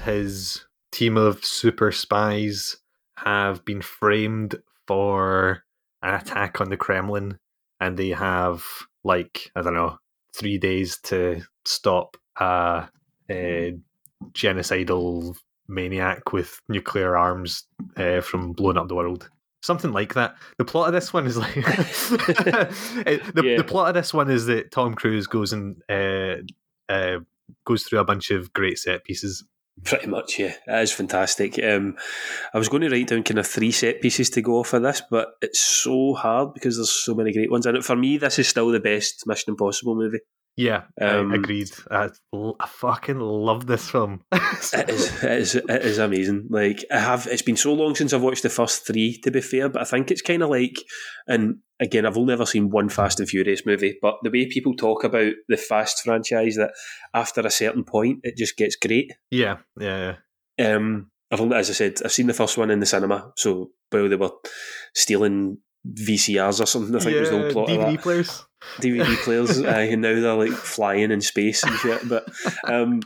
And his team of super spies have been framed for an attack on the Kremlin, and they have like I don't know three days to stop a, a genocidal maniac with nuclear arms uh, from blowing up the world. Something like that. The plot of this one is like the, Yeah. the plot of this one is that Tom Cruise goes and uh, uh, goes through a bunch of great set pieces. Pretty much, yeah. That is fantastic. Um, I was going to write down kind of three set pieces to go off of this, but it's so hard because there's so many great ones. And for me, this is still the best Mission Impossible movie. Yeah, Um, I agreed. I, I fucking love this film. It is, it is, it is amazing. Like I have, it's been so long since I've watched the first three. To be fair, but I think it's kind of like, and again, I've only ever seen one Fast and Furious movie, but the way people talk about the Fast franchise, that after a certain point, it just gets great. yeah, yeah, yeah. Um, I've only, as I said, I've seen the first one in the cinema. So while they were stealing VCRs or something, I think was the whole Yeah, plot of that. players. DVD players, uh, and now they're like flying in space and shit. But um,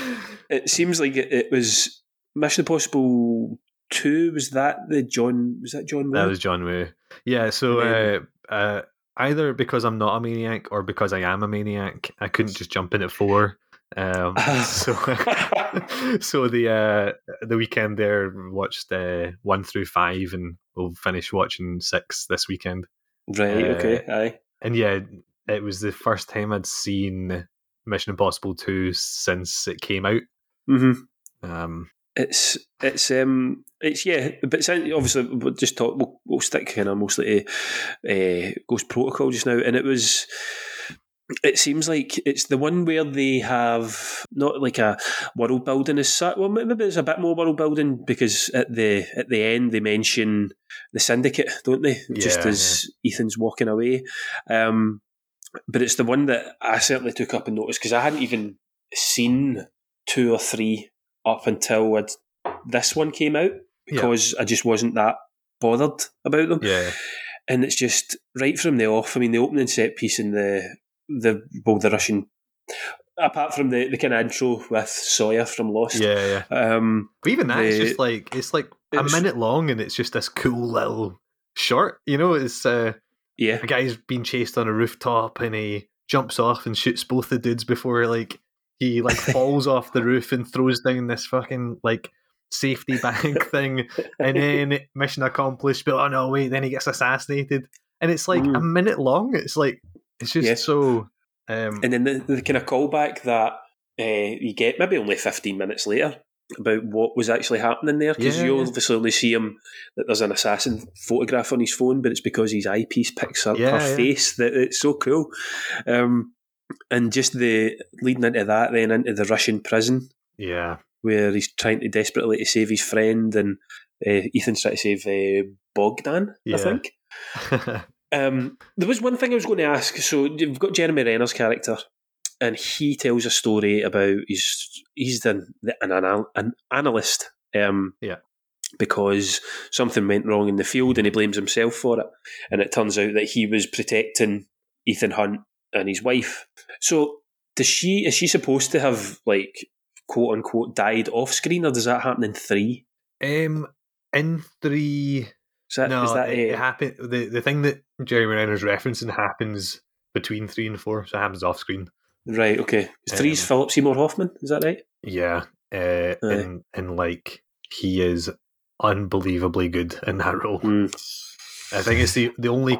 it seems like it, it was Mission Impossible Two. Was that the John? Was that John? That was John Woo. Yeah, so uh, uh, either because I'm not a maniac or because I am a maniac, I couldn't just jump in at four. Um, so, so the uh, the weekend there watched uh, one through five, and we'll finish watching six this weekend. Right. Uh, okay. Aye. And yeah, it was the first time I'd seen Mission Impossible two since it came out. hmm Um, It's it's um it's yeah, but it's, obviously we'll just talk. We'll, we'll stick kind of mostly to uh, Ghost Protocol just now, and it was. It seems like it's the one where they have not like a world building as such. Well, maybe there's a bit more world building because at the at the end they mention the syndicate, don't they? Just Yeah, as Ethan's walking away. Um, but it's the one that I certainly took up and noticed because I hadn't even seen two or three up until I'd, this one came out because I just wasn't that bothered about them. yeah, And it's just right from the off. I mean, the opening set piece and the the well, the Russian. Apart from the, the kind of intro with Sawyer from Lost, yeah, yeah. Um, But even that, it's just like it's like a minute long, and it's just this cool little short. You know, it's uh, yeah, a guy's being chased on a rooftop, and he jumps off and shoots both the dudes before like he like falls off the roof and throws down this fucking like safety bag thing, and then mission accomplished. But oh no, wait, then he gets assassinated, and it's like a minute long. It's like it's just. Yeah. so. Um, and then the, the kind of callback that uh, you get maybe only 15 minutes later about what was actually happening there because Yeah, you yeah. obviously only see him that there's an assassin photograph on his phone, but it's because his eyepiece picks up Yeah, her face that it's so cool. Um, and just the leading into that, then into the Russian prison Yeah. where he's trying to desperately to save his friend, and uh, Ethan's trying to save uh, Bogdan. I think. Um, there was one thing I was going to ask. So you've got Jeremy Renner's character, and he tells a story about he's he's an an, anal- an analyst. Um, Yeah. Because something went wrong in the field, and he blames himself for it. And it turns out that he was protecting Ethan Hunt and his wife. So does she? Is she supposed to have like quote unquote died off screen, or does that happen in three? Um, in three, Is that, no, is that it, uh, it happen, the the thing that Jeremy Renner's referencing happens between three and four, so it happens off screen. right? Okay, three's Philip Seymour Hoffman. Is that right? Yeah, uh, and and like he is unbelievably good in that role. Hmm. I think it's the the only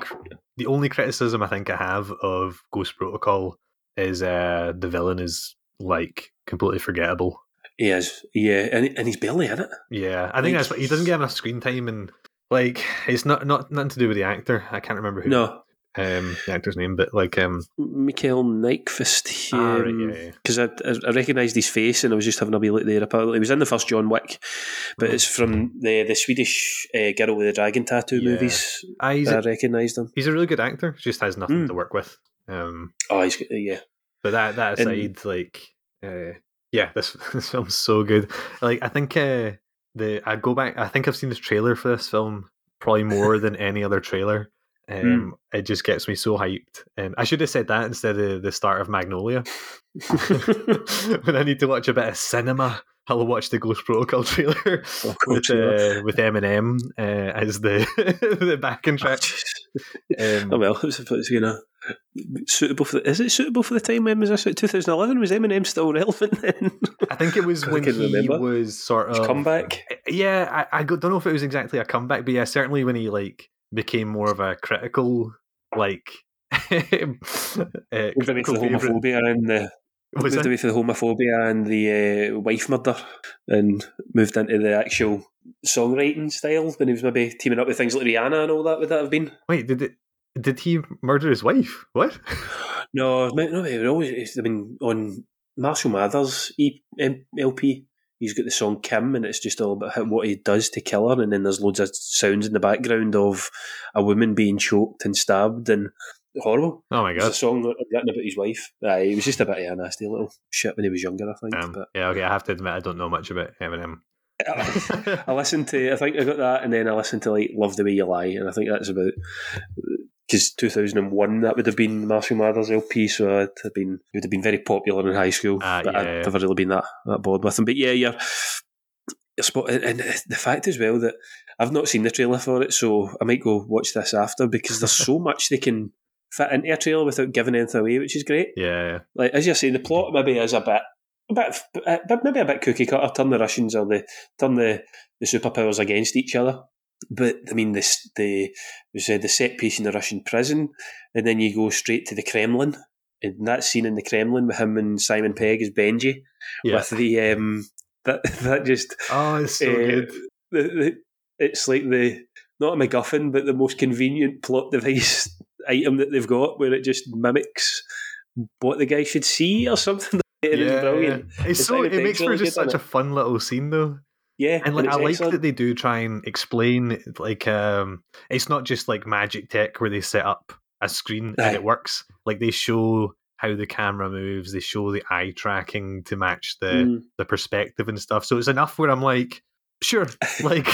the only criticism I think I have of Ghost Protocol is uh the villain is like completely forgettable. He is, yeah, and, and he's barely in it. Yeah, I think Like- that's what he doesn't get enough screen time, and like it's not not nothing to do with the actor. I can't remember who No, um the actor's name, but like um Mikhail Nyqvist. Ah, right, yeah, yeah. Because I, I, I recognised his face and I was just having a wee look there. Apparently, he was in the first John Wick, but it's from the the Swedish uh, Girl with the Dragon Tattoo Yeah. movies. Ah, I a, recognised him. he's a really good actor. Just has nothing Mm. to work with. Um, Oh, he's yeah. But that that And- aside, like, uh, yeah, this this film's so good. Like, I think uh, the I go back. I think I've seen this trailer for this film probably more than any other trailer. Um, It just gets me so hyped. And I should have said that instead of the start of Magnolia. when I need to watch a bit of cinema, I'll watch the Ghost Protocol trailer with uh, with Eminem uh, as the the backing track. Um, oh well, it's, it's you know suitable for. The, is it suitable for the time? When was this? Two thousand eleven? Was Eminem still relevant then? I think it was when he remember. was sort His of comeback. Yeah, I, I don't know if it was exactly a comeback, but yeah, certainly when he like became more of a critical, like, uh, Moved for critical the homophobia and the Was moved that? away for the homophobia and the uh, wife murder, and moved into the actual songwriting style when he was maybe teaming up with things like Rihanna and all that. Would that have been? Wait, did it? Did he murder his wife? What? No, no. It would always. I mean, on Marshall Mathers E- M- LP, he's got the song Kim, and it's just all about what he does to kill her, and then there's loads of sounds in the background of a woman being choked and stabbed, and horrible. Oh my god! It's a song written about his wife. Aye, he was just a bit of a nasty little shit when he was younger, I think. Um, but yeah, okay. I have to admit, I don't know much about Eminem. I listened to, I think I got that, and then I listened to like "Love the Way You Lie," and I think that's about because 2001 that would have been Marshall Mathers LP, so it have been it would have been very popular in high school. Ah, but yeah, I'd yeah. never really been that that bored with him. But yeah, you're. you're spot, and and the fact as well that I've not seen the trailer for it, so I might go watch this after because there's so much they can fit into a trailer without giving anything away, which is great Yeah, yeah. like as you say, the plot maybe is a bit, a bit, uh, but maybe a bit cookie cutter. Turn the Russians or the turn the, the superpowers against each other. But I mean, this the we said the set piece in the Russian prison, and then you go straight to the Kremlin, and that scene in the Kremlin with him and Simon Pegg as Benji, Yeah. with the um that that just Oh, it's so uh, good. The, the, it's like the not a MacGuffin, but the most convenient plot device item that they've got, where it just mimics what the guy should see or something. It is Yeah, brilliant. yeah. It's The so it makes for really just such a fun little scene though. yeah, And like it's I like excellent. that they do try and explain like um it's not just like magic tech where they set up a screen Aye. and it works. Like they show how the camera moves, they show the eye tracking to match the Mm. the perspective and stuff. So it's enough where I'm like, sure, like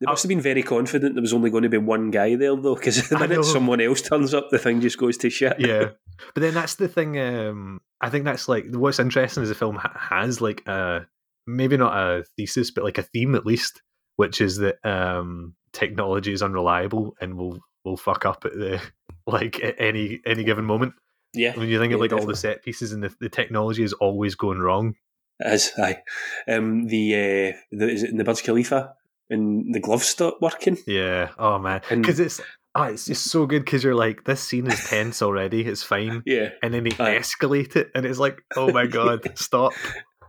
They must have been very confident there was only going to be one guy there, though, because the minute someone else turns up, the thing just goes to shit. yeah. But then that's the thing. Um, I think that's like what's interesting is the film has like a maybe not a thesis, but like a theme at least, which is that um, technology is unreliable and will will fuck up at the like at any any given moment. yeah. When you think of Yeah, like all the set pieces and the, the technology is always going wrong. as aye. Um, the, uh, the, is it in the Burj Khalifa? And the gloves stop working? Yeah. Oh man, because it's. Oh, it's just so good because you're like, this scene is tense already. It's fine. Yeah. And then they Aye. escalate it, and it's like, oh my god, stop.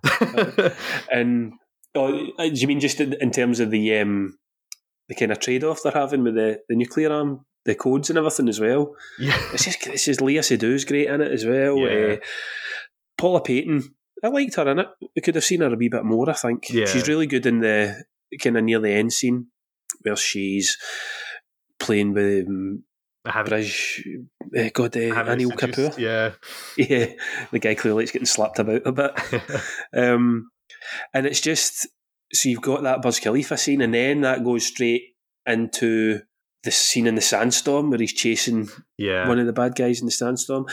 and Oh, uh, do you mean just in, in terms of the um, the kind of trade off they're having with the, the nuclear arm, the codes and everything as well? Yeah, it's just it's just Léa Seydoux's great in it as well. Yeah. Uh, Paula Patton, I liked her in it. We could have seen her a wee bit more. I think Yeah. she's really good in the kind of near the end scene where she's playing with um, Brij, uh, God, uh, Anil Kapoor. Yeah. yeah, the guy clearly is getting slapped about a bit. um, and it's just so you've got that Burj Khalifa scene, and then that goes straight into the scene in the sandstorm where he's chasing Yeah. one of the bad guys in the sandstorm.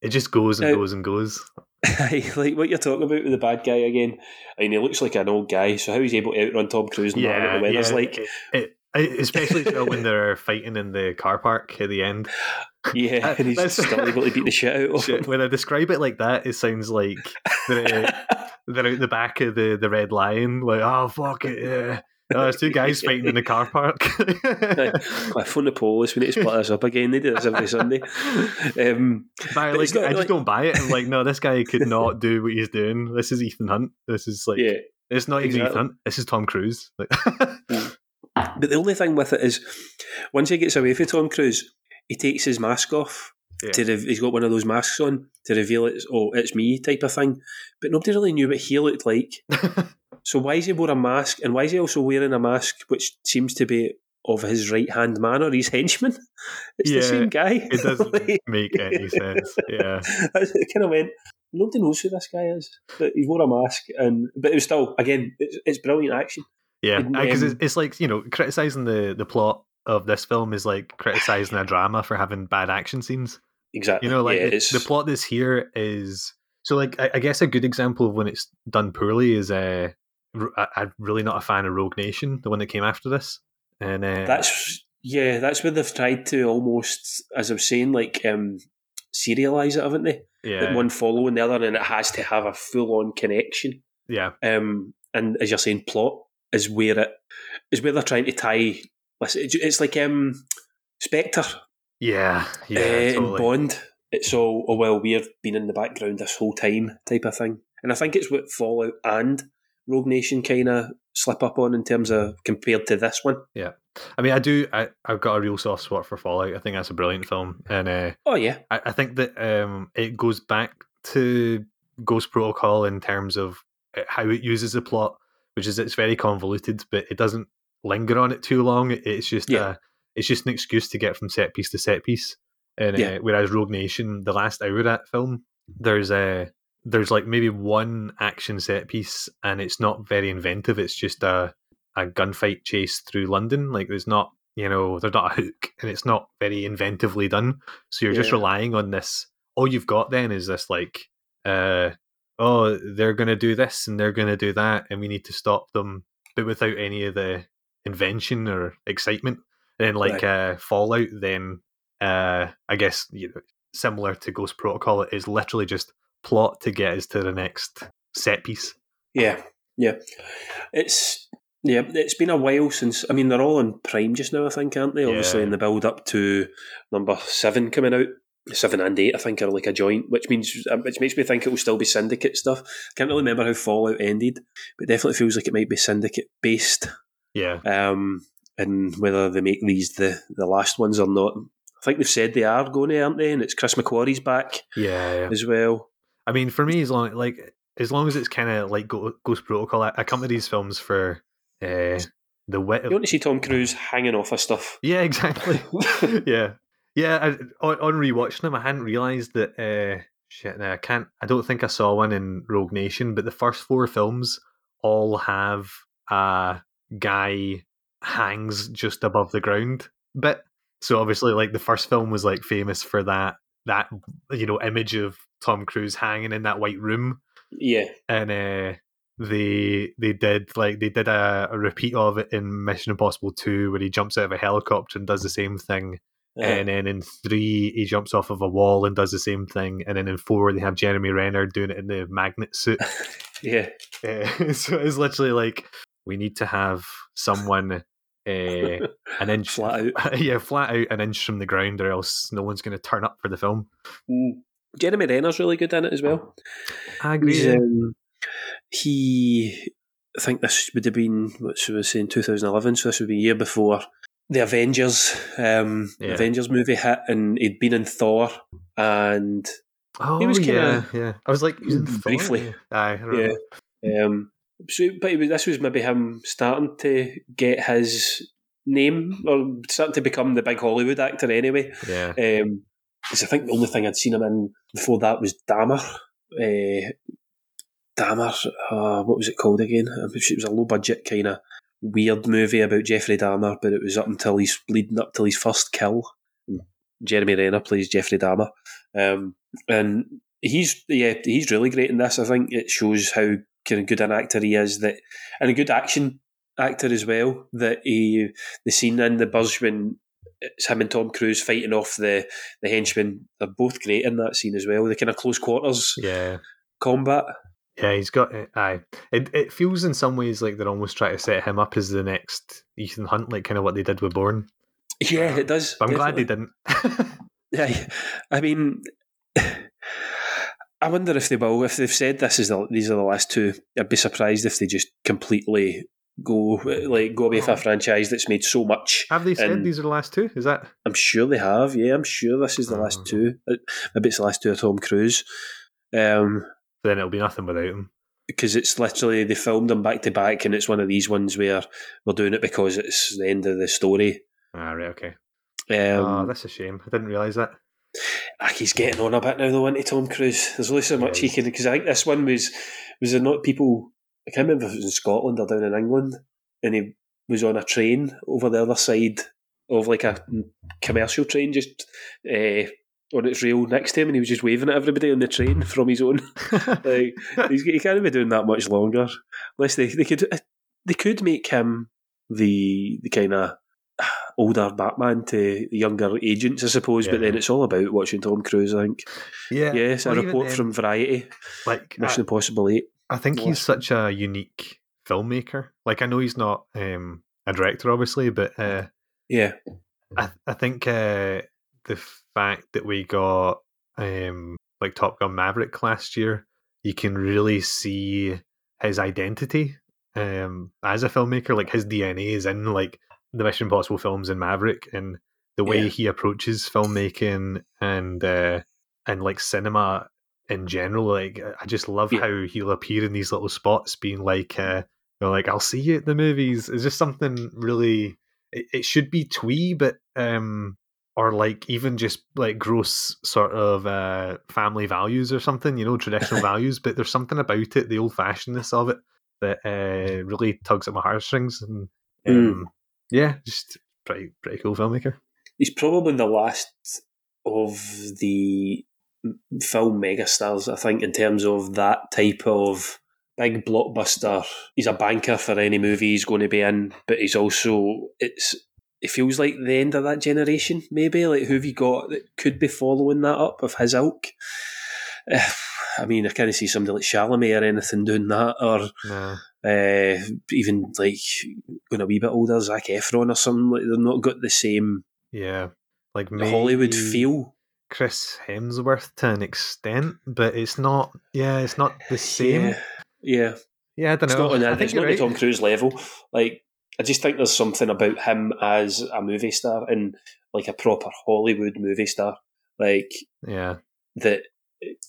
It just goes and Now- goes and goes. like what you're talking about with the bad guy again. I mean, he looks like an old guy, so how he's able to outrun Tom Cruise and yeah, the weather's yeah. like? It, it, especially when they're fighting in the car park at the end. Yeah, uh, and he's still able to beat the shit out of him. when I describe it like that, it sounds like they're, they're out the back of the, the Red Lion, like, oh, fuck it, yeah. Oh, there's two guys fighting in the car park. Cliff phone the Polish, we need to split this up again. They do this every Sunday. Um, But, like, not I just like- don't buy it. I'm like, no, this guy could not do what he's doing. This is Ethan Hunt. This is like, Yeah, it's not even exactly. Ethan Hunt. This is Tom Cruise. Like, But the only thing with it is, once he gets away from Tom Cruise, he takes his mask off. Yeah. To rev- he's got one of those masks on to reveal it's oh it's me type of thing, but nobody really knew what he looked like. so why is he wearing a mask, and why is he also wearing a mask which seems to be of his right hand man or his henchman? It's Yeah, the same guy. it doesn't make any sense. Yeah. I kind of went. Nobody knows who this guy is, but he's wore a mask, and but it was still again, it's, it's brilliant action. Yeah, because um, it's, it's like you know, criticizing the the plot of this film is like criticizing a drama for having bad action scenes. Exactly. You know, like Yeah, the- the plot that's here is so like I, I guess a good example of when it's done poorly is uh, I, I'm really not a fan of Rogue Nation, the one that came after this, and uh, That's yeah, that's where they've tried to almost, as I'm saying, like um, serialize it, haven't they? Yeah. Like one following the other, and it has to have a full on connection. yeah, Um, and as you're saying, plot is where it is where they're trying to tie. It's like um, Spectre yeah, yeah, uh, in totally. Bond. It's all oh well, we've been in the background this whole time type of thing, and I think it's what Fallout and Rogue Nation kind of slip up on in terms of compared to this one. Yeah, I mean, I do. I, I've got a real soft spot for Fallout. I think that's a brilliant film, and uh, Oh yeah, I, I think that um, it goes back to Ghost Protocol in terms of uh, how it uses the plot, which is it's very convoluted, but it doesn't linger on it too long. It's just Yeah. a, it's just an excuse to get from set piece to set piece. And uh, whereas Rogue Nation, the last hour of that film, there's a there's like maybe one action set piece, and it's not very inventive. It's just a a gunfight chase through London. Like there's not you know there's not a hook, and it's not very inventively done. So you're just relying on this. All you've got then is this like, uh, oh, they're gonna do this and they're gonna do that, and we need to stop them, but without any of the invention or excitement. And then like uh, Fallout, then uh, I guess you know, similar to Ghost Protocol, it is literally just plot to get us to the next set piece. Yeah, yeah. It's yeah. It's been a while since. I mean, they're all on Prime just now. I think, aren't they? Obviously, Yeah. in the build up to number seven coming out. Seven and eight, I think, are like a joint, which means uh, which makes me think it will still be Syndicate stuff. I Can't really remember how Fallout ended, but it definitely feels like it might be Syndicate based. Yeah, Um, and whether they make these the the last ones or not, I think they've said they are going to, aren't they? And it's Chris McQuarrie's back yeah, yeah. as well. I mean, for me, as long like as long as it's kind of like Ghost Protocol, I, I come to these films for uh, the wit. You want to see Tom Cruise hanging off of stuff? yeah, exactly. yeah, yeah. I, on, on rewatching them, I hadn't realized that. Uh, shit, now I can't. I don't think I saw one in Rogue Nation, but the first four films all have a guy hangs just above the ground bit. So obviously, like the first film was like famous for that that you know image of Tom Cruise hanging in that white room Yeah, and uh, they they did like they did a, a repeat of it in Mission Impossible Two, where he jumps out of a helicopter and does the same thing. Uh, And then in three, he jumps off of a wall and does the same thing. And then in four, they have Jeremy Renner doing it in the magnet suit. yeah. Uh, so it's literally like we need to have someone uh, an inch Flat out, yeah, flat out an inch from the ground, or else no one's going to turn up for the film. Mm. Jeremy Renner's really good in it as well. I agree. Um, he I think this would have been what she was saying 2011, so this would be a year before the Avengers um, Yeah. Avengers movie hit, and he'd been in Thor, and Oh, he was yeah, kinda- yeah. I was like, briefly. yeah. Aye. Yeah. Um, so, but it was, this was maybe him starting to get his name or starting to become the big Hollywood actor anyway. Yeah. Um 'cause I think the only thing I'd seen him in before that was Dammer. Uh, Dahmer, uh, what was it called again? It was it was a low budget kind of weird movie about Jeffrey Dahmer, but it was up until he's leading up till his first kill. Jeremy Renner plays Jeffrey Dahmer, um, and he's yeah he's really great in this. I think it shows how kind of good an actor he is that, and a good action actor as well. That he the scene in the buzz when it's him and Tom Cruise fighting off the the henchmen. They're both great in that scene as well. The kind of close quarters Yeah. combat. Yeah, he's got it. Aye, it it feels in some ways like they're almost trying to set him up as the next Ethan Hunt, like kind of what they did with Bourne. Yeah, it does. But I'm glad they didn't. Yeah, I mean, I wonder if they will. If they've said this is the these are the last two, I'd be surprised if they just completely go like go away from a franchise that's made so much. Have they said and these are the last two? Is that? I'm sure they have. Yeah, I'm sure this is the last two. Maybe it's the last two of Tom Cruise. Um, then it'll be nothing without him. because it's literally they filmed them back to back, and it's one of these ones where we're doing it because it's the end of the story. Ah, right, okay. Um, oh, that's a shame. I didn't realise that. Ah, he's getting on a bit now, though, into Tom Cruise. There's only so much he can because I think this one was was there not people? I can't remember if it was in Scotland or down in England, and he was on a train over the other side of like a commercial train, just uh, on its rail next to him, and he was just waving at everybody on the train from his own. like he can't be doing that much longer, unless they they could they could make him the the kind of older Batman to younger agents, I suppose. But then it's all about watching Tom Cruise. I think. Yeah. Yes, a Well, report then, from Variety. Like Mission Impossible Eight. I think he's such a unique filmmaker. Like I know he's not um, a director, obviously, but uh, yeah, I I think uh, the fact that we got um, like Top Gun Maverick last year, you can really see his identity um, as a filmmaker. Like his DNA is in like the Mission Impossible films and Maverick, and the way Yeah. he approaches filmmaking and uh, and like cinema in general. Like I just love how he'll appear in these little spots, being like, uh, you know, like I'll see you at the movies. Is just something really. It, it should be twee, but um, or like even just like gross sort of uh family values or something, you know, traditional values. But there's something about it, the old fashionedness of it, that uh really tugs at my heartstrings. And um, yeah, just pretty pretty cool filmmaker. He's probably the last of the film megastars, I think, in terms of that type of big blockbuster. He's a banker for any movie he's going to be in, but he's also it's. It feels like the end of that generation, maybe. Like who have you got that could be following that up of his ilk? Eh, I mean, I kind of see somebody like Chalamet or anything doing that, or No. uh, even like going a wee bit older, Zac Efron or something. Like they're not got the same Yeah, like the Hollywood feel. Chris Hemsworth to an extent, but it's not. Yeah, it's not the same. Yeah, yeah. Yeah, I don't It's know. not on I think It's not right. the Tom Cruise level. Like I just think there's something about him as a movie star and like a proper Hollywood movie star. Like Yeah, that.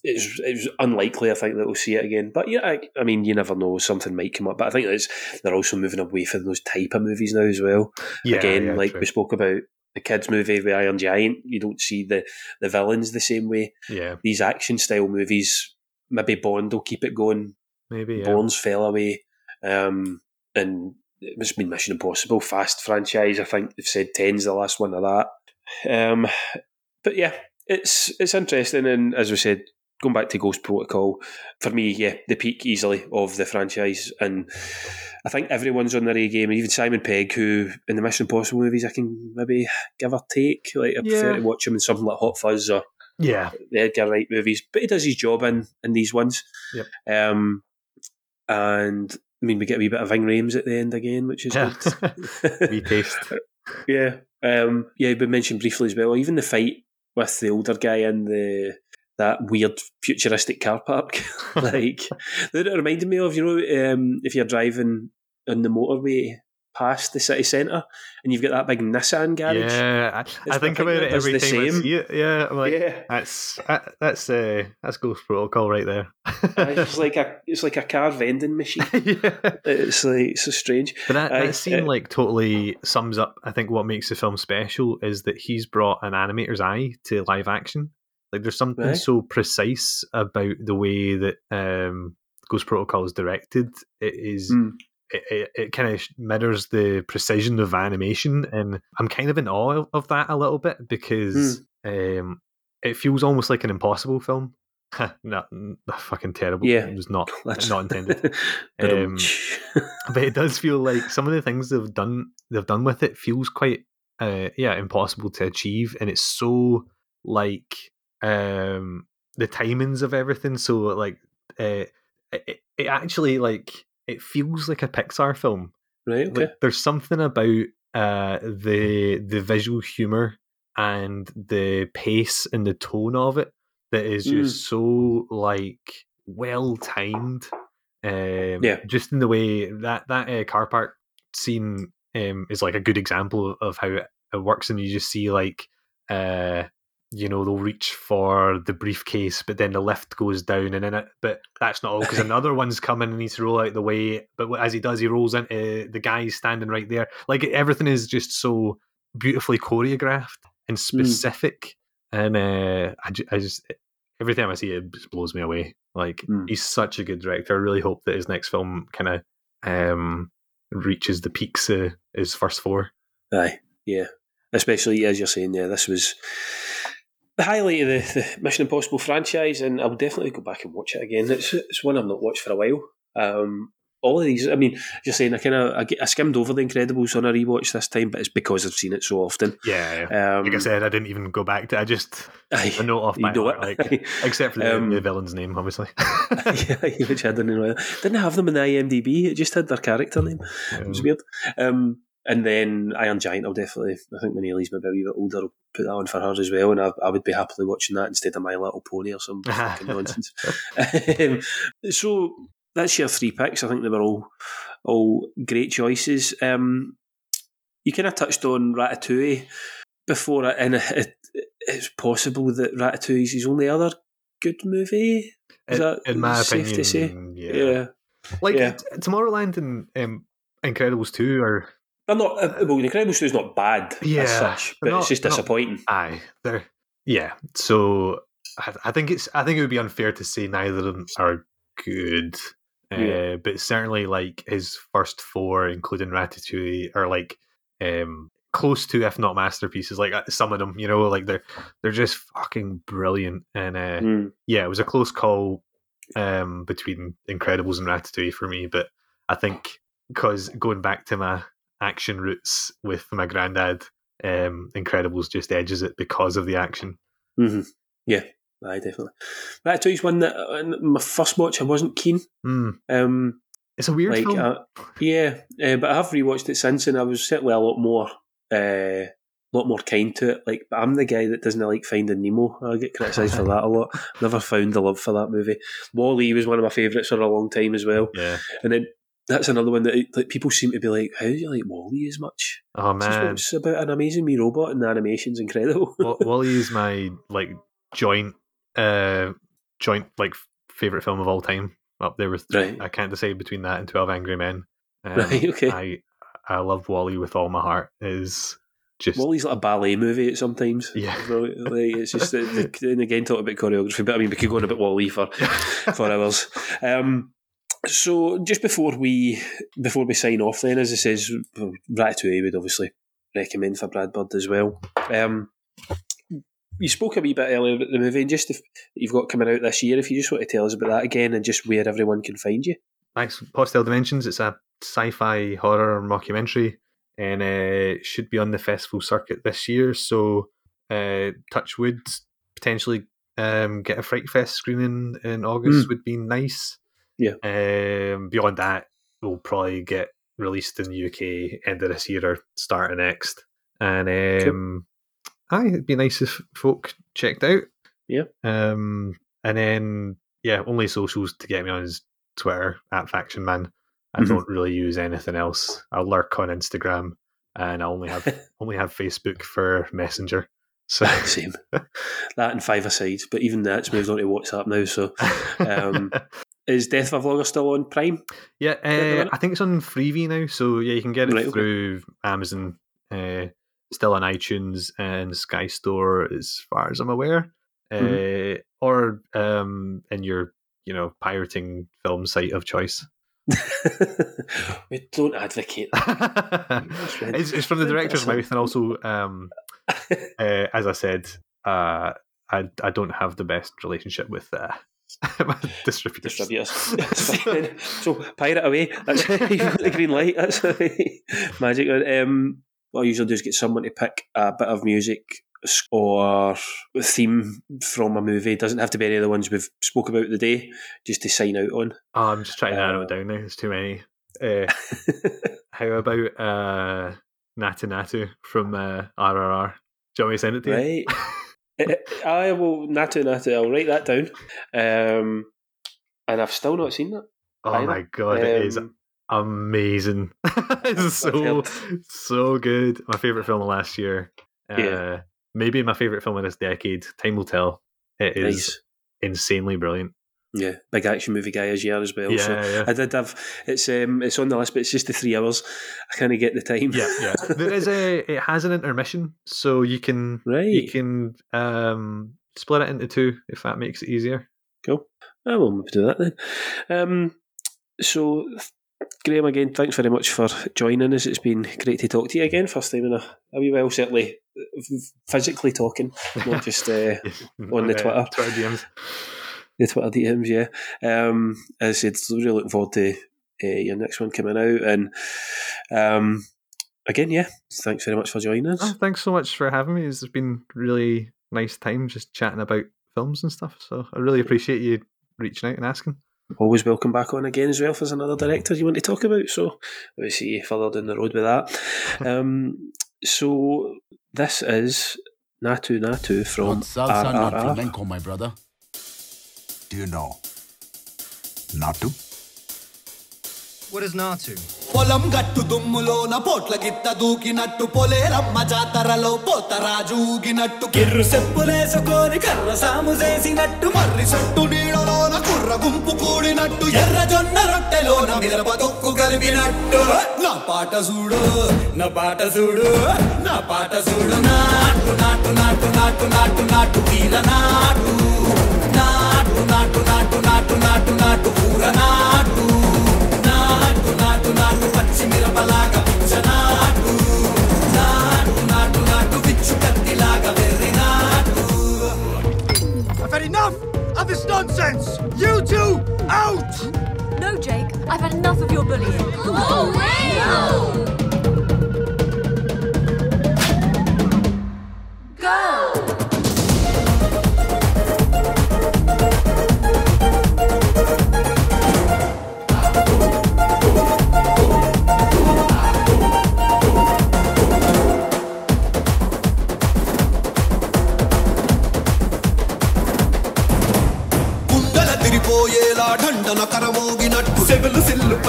It's, it's unlikely, I think, that we'll see it again. But yeah, I, I mean, you never know. Something might come up. But I think it's, they're also moving away from those type of movies now as well. Yeah, again, yeah, like true. we spoke about the kids' movie with Iron Giant, you don't see the, the villains the same way. yeah, These action style movies, maybe Bond will keep it going. maybe. Yeah. Bourne's fell away. Um, and it's been Mission Impossible, Fast franchise. I think they've said 10's the last one of that. Um, but yeah, it's it's interesting. And as we said, going back to Ghost Protocol, for me, yeah, the peak easily of the franchise. And I think everyone's on their A game. Even Simon Pegg, who in the Mission Impossible movies, I can maybe give or take. Like I prefer to watch him in something like Hot Fuzz or Yeah, the Edgar Wright movies, but he does his job in in these ones. Yep. Um, and I mean, we get a wee bit of Ving Rhames at the end again, which is Yeah. good. we taste. yeah, um, yeah. We mentioned briefly as well. Even the fight with the older guy in the that weird futuristic car park. like that it reminded me of, you know, um, if you're driving on the motorway past the city centre and you've got that big Nissan garage. Yeah, I, I think about it every time I see it. Yeah, I'm like, Yeah. that's that, that's uh, that's Ghost Protocol right there. it's like a it's like a car vending machine. It's like so strange. But that, that scene uh, like totally sums up. I think what makes the film special is that he's brought an animator's eye to live action. Like there's something Right. so precise about the way that um, Ghost Protocol is directed. It is. Hmm. It, it, it kind of mirrors the precision of animation, and I'm kind of in awe of, of that a little bit because Hmm. um, it feels almost like an impossible film. not, fucking terrible. Yeah. it was not not intended. But, um, but it does feel like some of the things they've done they've done with it feels quite uh yeah impossible to achieve and it's so like um the timings of everything so like uh it, it actually like it feels like a pixar film Right, okay. like there's something about uh the the visual humor and the pace and the tone of it that is just so like well timed um Yeah. just in the way that that uh, car park scene um is like a good example of how it, it works and you just see like uh you know they'll reach for the briefcase but then the lift goes down and then it but that's not all because another one's coming and needs to roll out the way but as he does he rolls into the guy standing right there. Like everything is just so beautifully choreographed and specific and uh I, I just every time i see it, it just blows me away. Like he's such a good director. I really hope that his next film kind of um reaches the peaks of his first four. Aye, yeah. Especially as you're saying, yeah, this was the highlight of the, the Mission Impossible franchise, and I'll definitely go back and watch it again. It's it's one I've not watched for a while. Um, all of these, I mean, you're saying I kind of I, I skimmed over the Incredibles on a rewatch this time, but it's because I've seen it so often. Yeah, yeah. Um, like I said, I didn't even go back to. I just a note off my know heart, like except for the, Um, the villain's name, obviously. yeah, which I didn't know. Didn't have them in the IMDb. It just had their character name. It was weird. Um, and then Iron Giant, I'll definitely. I think when Ailey's maybe a wee bit older, I'll put that on for her as well, and I, I would be happily watching that instead of My Little Pony or some fucking nonsense. um, so that's your three picks. I think they were all all great choices. Um, you kind of touched on Ratatouille before, and it, it's possible that Ratatouille is his only other good movie. Is In- that in my safe to say? opinion, yeah. yeah. like Yeah. Tomorrowland and um, Incredibles two are They're not. Uh, well, The Incredibles 2 is not bad yeah, as such, but they're it's just they're not- disappointing. aye, they're yeah. So I, I think it's I think it would be unfair to say neither of them are good. Uh, but certainly like his first four, including Ratatouille, are like um close to if not masterpieces. Like uh, some of them, you know, like they're they're just fucking brilliant. And uh, Mm. yeah, it was a close call um between Incredibles and Ratatouille for me. But I think because going back to my action roots with my granddad, um, Incredibles just edges it because of the action. hmm Yeah, aye, definitely. Ratatouille's one that uh, my first watch I wasn't keen. Mm. Um, it's a weird like, film. uh, yeah, uh, but I have rewatched it since, and I was certainly a lot more, uh, a lot more kind to it. Like, but I'm the guy that doesn't like Finding Nemo. I get criticised for that a lot. Never found the love for that movie. WALL-E was one of my favourites for a long time as well. Yeah. and then that's another one that like people seem to be like, "How do you like WALL-E as much?" Oh man, it's about an amazing me robot, and the animation's incredible. Wa- WALL-E is my like joint, uh, joint like favorite film of all time. Up there with Right. I can't decide between that and Twelve Angry Men. Um, Right, okay. I I love WALL-E with all my heart. It Is just WALL-E's like a ballet movie sometimes. Yeah. Like, it's just the, the, and again talk about choreography, but I mean we could go on about WALL-E for for hours. Um, so just before we before we sign off, then as it says, Ratatouille would obviously recommend for Brad Bird as well. Um, you spoke a wee bit earlier about the movie, and just if you've got coming out this year, if you just want to tell us about that again, and just where everyone can find you. Thanks. Hostile Dimensions. It's a sci-fi horror mockumentary, and uh, should be on the festival circuit this year. So, uh, touch wood, potentially um, get a Fright Fest screening in August Mm. would be nice. Yeah. Um, beyond that, we'll probably get released in the UK end of this year or start of next. And um, aye, it'd be nice if folk checked out. Yeah. Um, and then yeah, only socials to get me on is Twitter at Faction Man. I Mhm. don't really use anything else. I lurk on Instagram, and I only have only have Facebook for Messenger. So Same. that and five aside, but even that's moved on to WhatsApp now. So, um, is Death of a Vlogger still on Prime? Yeah, uh. I think it's on Freevee now, so yeah, you can get it Right, okay. through Amazon. Uh, still on iTunes and Sky Store, as far as I'm aware, uh, Mhm. or um, in your you know pirating film site of choice. we don't advocate. it's, it's from the director's mouth, and also, um, uh, as I said, uh, I I don't have the best relationship with uh, distributors. distributors. That's fine. so pirate away. That's you've got the green light. That's magic. Um, what I usually do is get someone to pick a bit of music or a theme from a movie. It doesn't have to be any of the ones we've spoke about today. Just to sign out on. Oh, I'm just trying to narrow it down now. There's too many. Uh, how about uh, Natu Natu from uh, RRR? Do you want me to send it to you? Right. I will Natu Natu. I'll write that down. Um, and I've still not seen that. Oh either. my god, it is Um, amazing. it's so so good. My favorite film of last year. Uh, Yeah. Maybe my favorite film of this decade. Time will tell. It is Nice. insanely brilliant. Yeah, big action movie guy as you are as well. so Yeah, yeah. I did have it's um it's on the list, but it's just the three hours. I kind of get the time. Yeah, yeah. there is a it has an intermission, so you can Right. you can um split it into two if that makes it easier. Cool. I will maybe do that then. Um, so, Graham, again, thanks very much for joining us. It's been great to talk to you again. First time in a, a wee while, certainly physically talking, not just uh, on the Twitter. Twitter DMs. The Twitter DMs, yeah. Um, as I said, really looking forward to uh, your next one coming out. And um, again, yeah, thanks very much for joining us. Oh, thanks so much for having me. It's been really nice time just chatting about films and stuff. So I really appreciate you reaching out and asking. always welcome back on again as well if there's another director you want to talk about. So we see you further down the road with that. Um, so this is Natu Natu from Salsa not RRR. flamenco, my brother. Do you know? Natu? What is Natu? పొలం గట్టు దుమ్ములోన పోట్ల గిత్త దూకినట్టు పొలేరమ్మ జాతరలో పోతరాజు ఊగినట్టు కిర్రు చెప్పులేసుకొని కర్ర సాము చేసినట్టు మర్రి చెట్టు నీడలోన కుర్ర గుంపు కూడినట్టు ఎర్ర జొన్న రొట్టెలోన మిరప తొక్కు కలిపినట్టు నా పాట చూడు నా పాట చూడు నా పాట చూడు నాటు నాటు నాటు నాటు నాటు నాటు వీర నాటు నాటు నాటు నాటు నాటు నాటు నాటు ఊర నాటు నాటు నాటు నాటు పచ్చి మిరపలాగా పిచ్చ నాటు నాటు నాటు నాటు విచ్చు కత్తిలాగా వెర్రి నాటు I've had enough of this nonsense! You two, out! No, Jake, I've had enough of your bullying. Oh, Go!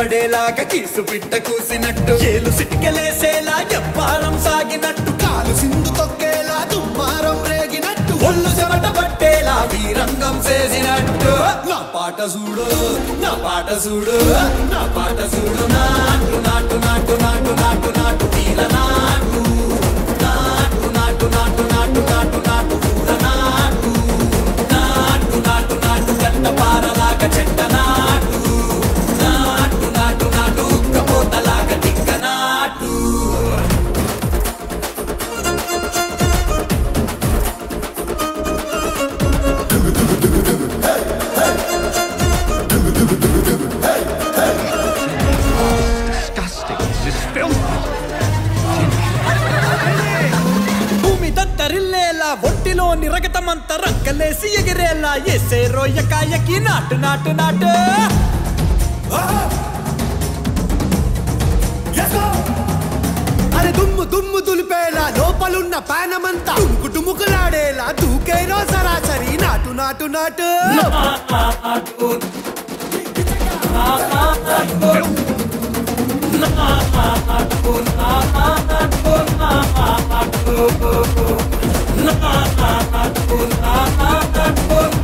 పడేలాగా కీసు పిట్ట కూసినట్టు. ఏలు సిటికెలేసేలా ఎప్పారం సాగినట్టు. కాలు సింధు తొక్కేలా దుమ్మారం రేగినట్టు. ఒళ్ళు చెమట పట్టేలా వీరంగం చేసినట్టు. నా పాట చూడు నా పాట చూడు నా పాట చూడు. నాటు నాటు నాటు నాటు నాటు నాటు వీర నాటు. రక్కలేసి ఎగిరేలా ఎసే రోయకాయకి నాటు నాటు నాటు అరే దుమ్ము దుమ్ము దులిపేలా లోపలున్న పానమంతా టుముకు టుముకులాడేలా దూకేనో సరాసరి నాటు నాటు నాటు Not